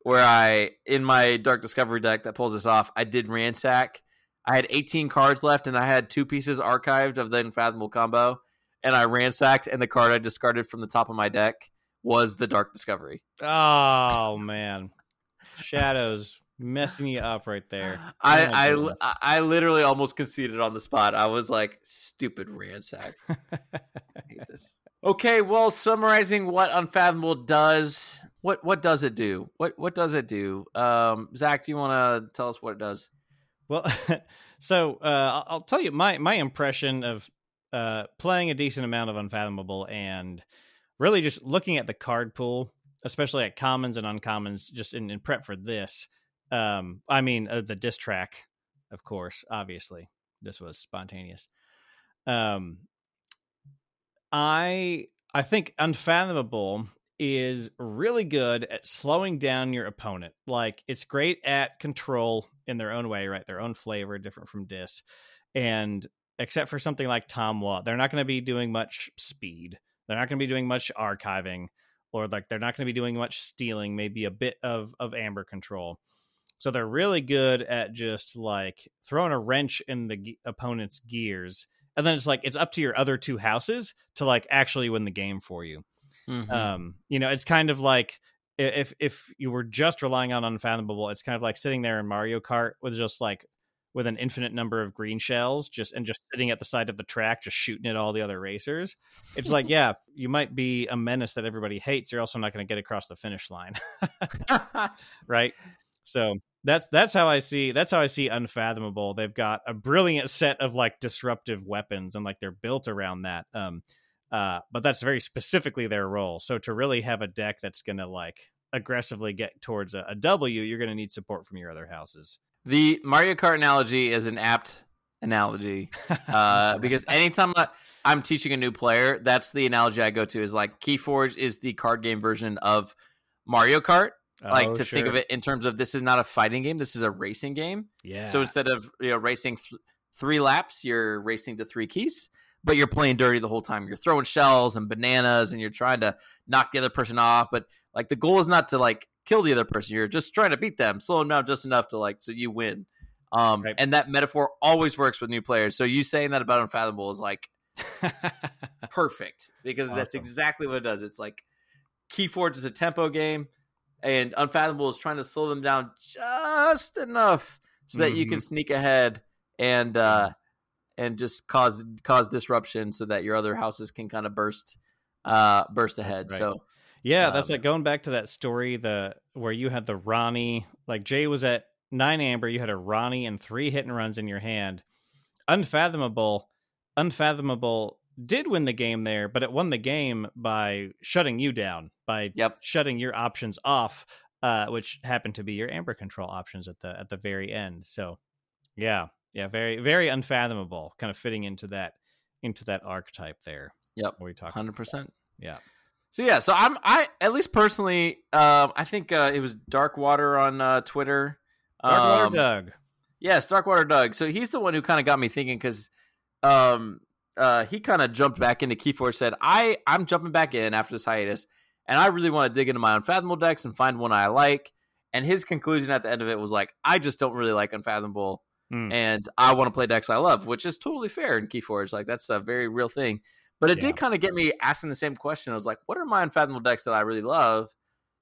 A: where I in my Dark Discovery deck that pulls this off, I did ransack. I had 18 cards left and I had two pieces archived of the unfathomable combo and I ransacked and the card I discarded from the top of my deck was the Dark Discovery.
B: oh man, shadows messing you up right there.
A: I,
B: Oh,
A: I. I I literally almost conceded on the spot. I was like, stupid ransack. I hate this. Okay, well, summarizing what Unfathomable does, what what does it do? What what does it do? Um, Zach, do you want to tell us what it does?
B: Well, so uh, I'll- I'll tell you my my impression of uh, playing a decent amount of Unfathomable and really just looking at the card pool, especially at commons and uncommons, just in, in prep for this. Um, I mean, uh, the diss track, of course. Obviously, this was spontaneous. Um, I I think Unfathomable is really good at slowing down your opponent. Like it's great at control in their own way, right? Their own flavor, different from Dis. And except for something like Tomwa, they're not going to be doing much speed. They're not going to be doing much archiving, or like they're not going to be doing much stealing. Maybe a bit of of amber control. So they're really good at just like throwing a wrench in the ge- opponent's gears, and then it's like it's up to your other two houses to like actually win the game for you.
A: Mm-hmm.
B: Um, you know, it's kind of like if if you were just relying on unfathomable, it's kind of like sitting there in Mario Kart with just like with an infinite number of green shells, just and just sitting at the side of the track, just shooting at all the other racers. It's like, yeah, you might be a menace that everybody hates. You're also not going to get across the finish line, right? So that's that's how I see that's how I see unfathomable. They've got a brilliant set of like disruptive weapons, and like they're built around that. Um, uh, but that's very specifically their role. So to really have a deck that's going to like aggressively get towards a, a W, you're going to need support from your other houses.
A: The Mario Kart analogy is an apt analogy uh, because anytime I, I'm teaching a new player, that's the analogy I go to. Is like Keyforge is the card game version of Mario Kart. like
B: Oh,
A: to think of it in terms of this is not a fighting game this is a racing game
B: yeah.
A: so instead of you know racing th- three laps you're racing to three keys but you're playing dirty the whole time you're throwing shells and bananas and you're trying to knock the other person off but like the goal is not to like kill the other person you're just trying to beat them slow them down just enough to like so you win um
B: Right.
A: and that metaphor always works with new players so you saying that about unfathomable is like perfect because that's exactly what it does. It's like Keyforge is a tempo game, and Unfathomable is trying to slow them down just enough so that you
B: Mm-hmm.
A: can sneak ahead and uh, and just cause cause disruption so that your other houses can kind of burst uh, burst ahead.
B: Right.
A: So
B: Yeah, that's
A: Um,
B: like going back to that story the where you had the Ronnie, like Jay was at nine amber, you had a Ronnie and three hit and runs in your hand. Unfathomable, unfathomable did win the game there, but it won the game by shutting you down, by
A: Yep.
B: shutting your options off, uh, which happened to be your amber control options at the at the very end. So, yeah, yeah, very very unfathomable, kind of fitting into that into that archetype there.
A: Yep.
B: We talking?
A: Hundred percent.
B: Yeah.
A: So yeah, so I'm I at least personally, um, I think uh, it was Darkwater on uh, Twitter.
B: Darkwater
A: Um,
B: Doug.
A: Yes, Darkwater Doug. So he's the one who kind of got me thinking because um, uh, he kind of jumped back into Keyforge. Said, "I I'm jumping back in after this hiatus, and I really want to dig into my Unfathomable decks and find one I like." And his conclusion at the end of it was like, "I just don't really like Unfathomable,
B: Hmm.
A: and I want to play decks I love," which is totally fair in Keyforge. Like that's a very real thing. But it
B: Yeah.
A: did kind of get me asking the same question. I was like, "What are my Unfathomable decks that I really love?"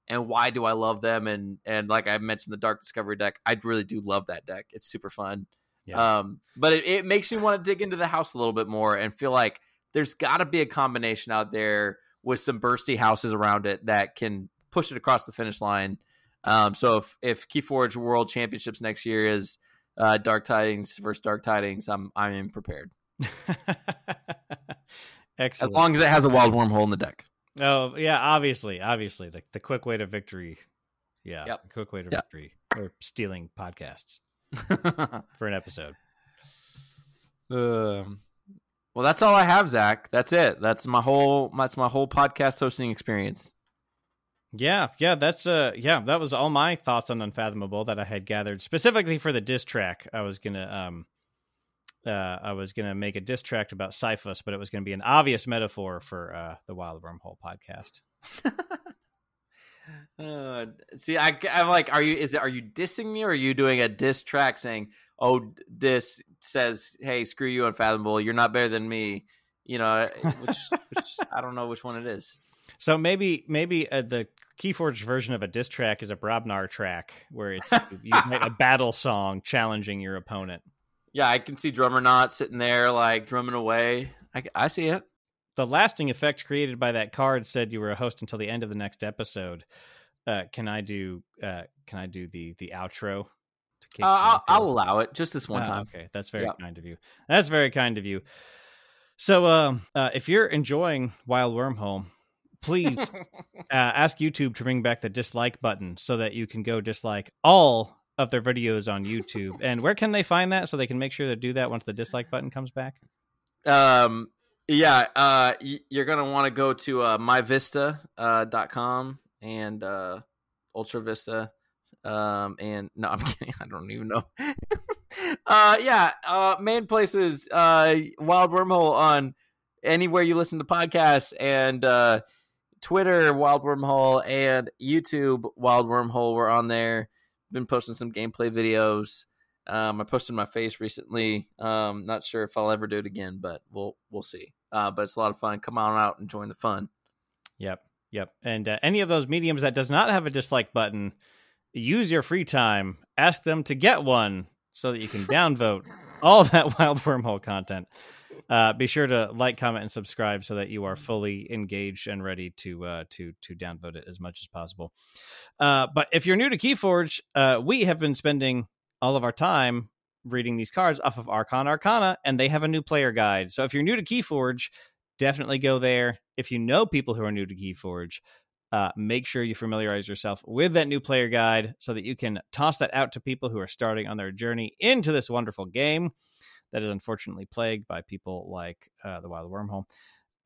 A: And why do I love them? And and like I mentioned, the Dark Discovery deck, I really do love that deck. It's super fun.
B: Yeah.
A: Um, but it, it makes me want to dig into the house a little bit more and feel like there's got to be a combination out there with some bursty houses around it that can push it across the finish line. Um, so if if Keyforge World Championships next year is uh, Dark Tidings versus Dark Tidings, I'm I'm prepared
B: Excellent.
A: as long as it has a wild wormhole in the deck.
B: Oh yeah, obviously, obviously, the the quick way to victory. Yeah,
A: Yep.
B: the quick way to
A: Yep.
B: victory or stealing podcasts for an episode.
A: um, well, that's all I have, Zach. That's it. That's my whole that's my whole podcast hosting experience.
B: Yeah, yeah, that's uh, yeah, that was all my thoughts on Unfathomable that I had gathered specifically for the diss track. I was gonna um, uh, I was gonna make a diss track about Cyphus, but it was gonna be an obvious metaphor for uh the Wild Wormhole podcast.
A: Uh, see, I, I'm like, are you? Is it? Are you dissing me, or are you doing a diss track saying, "Oh, this says, hey, screw you, unfathomable. You're not better than me." You know, which, which I don't know which one it is.
B: So maybe maybe uh, the Keyforge version of a diss track is a Brobnar track where it's you write a battle song challenging your opponent.
A: Yeah, I can see Drummernaut sitting there like drumming away. I, I see it.
B: The lasting effect created by that card said you were a host until the end of the next episode. Uh, can I do? Uh, can I do the the outro?
A: Uh, I'll, I'll allow it just this one
B: Ah,
A: time.
B: Okay, that's very
A: Yeah.
B: kind of you. That's very kind of you. So, um, uh, if you're enjoying Wild Wormhole, please uh, ask YouTube to bring back the dislike button so that you can go dislike all of their videos on YouTube. and where can they find that so they can make sure to do that once the dislike button comes back?
A: Um, yeah, uh, you're gonna want to go to uh, myvista uh, dot com and uh, Ultra Vista. Um, and no, I'm kidding. I don't even know. uh, yeah, uh, main places, uh, Wild Wormhole on anywhere you listen to podcasts and uh, Twitter, Wild Wormhole, and YouTube, Wild Wormhole. We're on there. Been posting some gameplay videos. Um, I posted my face recently. Um, not sure if I'll ever do it again, but we'll we'll see. Uh, but it's a lot of fun. Come on out and join the fun.
B: Yep, yep. And uh, any of those mediums that does not have a dislike button, use your free time. Ask them to get one so that you can downvote all that Wild Wormhole content. Uh, be sure to like, comment, and subscribe so that you are fully engaged and ready to uh, to to downvote it as much as possible. Uh, but if you're new to KeyForge, uh, we have been spending all of our time reading these cards off of Archon Arcana, and they have a new player guide. So if you're new to KeyForge, definitely go there. If you know people who are new to KeyForge, uh, make sure you familiarize yourself with that new player guide so that you can toss that out to people who are starting on their journey into this wonderful game that is unfortunately plagued by people like uh, the Wild Wormhole.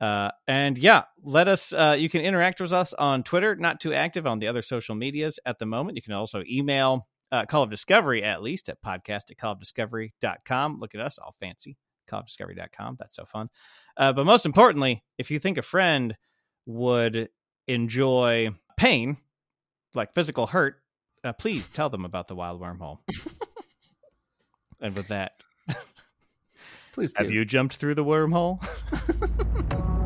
B: Uh, and yeah, let us. Uh, you can interact with us on Twitter. Not too active on the other social medias at the moment. You can also email uh, Call of Discovery at least at podcast at callofdiscovery.com. Look at us, all fancy. Callofdiscovery.com. That's so fun. Uh, but most importantly, if you think a friend would enjoy pain, like physical hurt, uh, please tell them about the wild wormhole. and with that,
A: Please
B: have you jumped through the wormhole?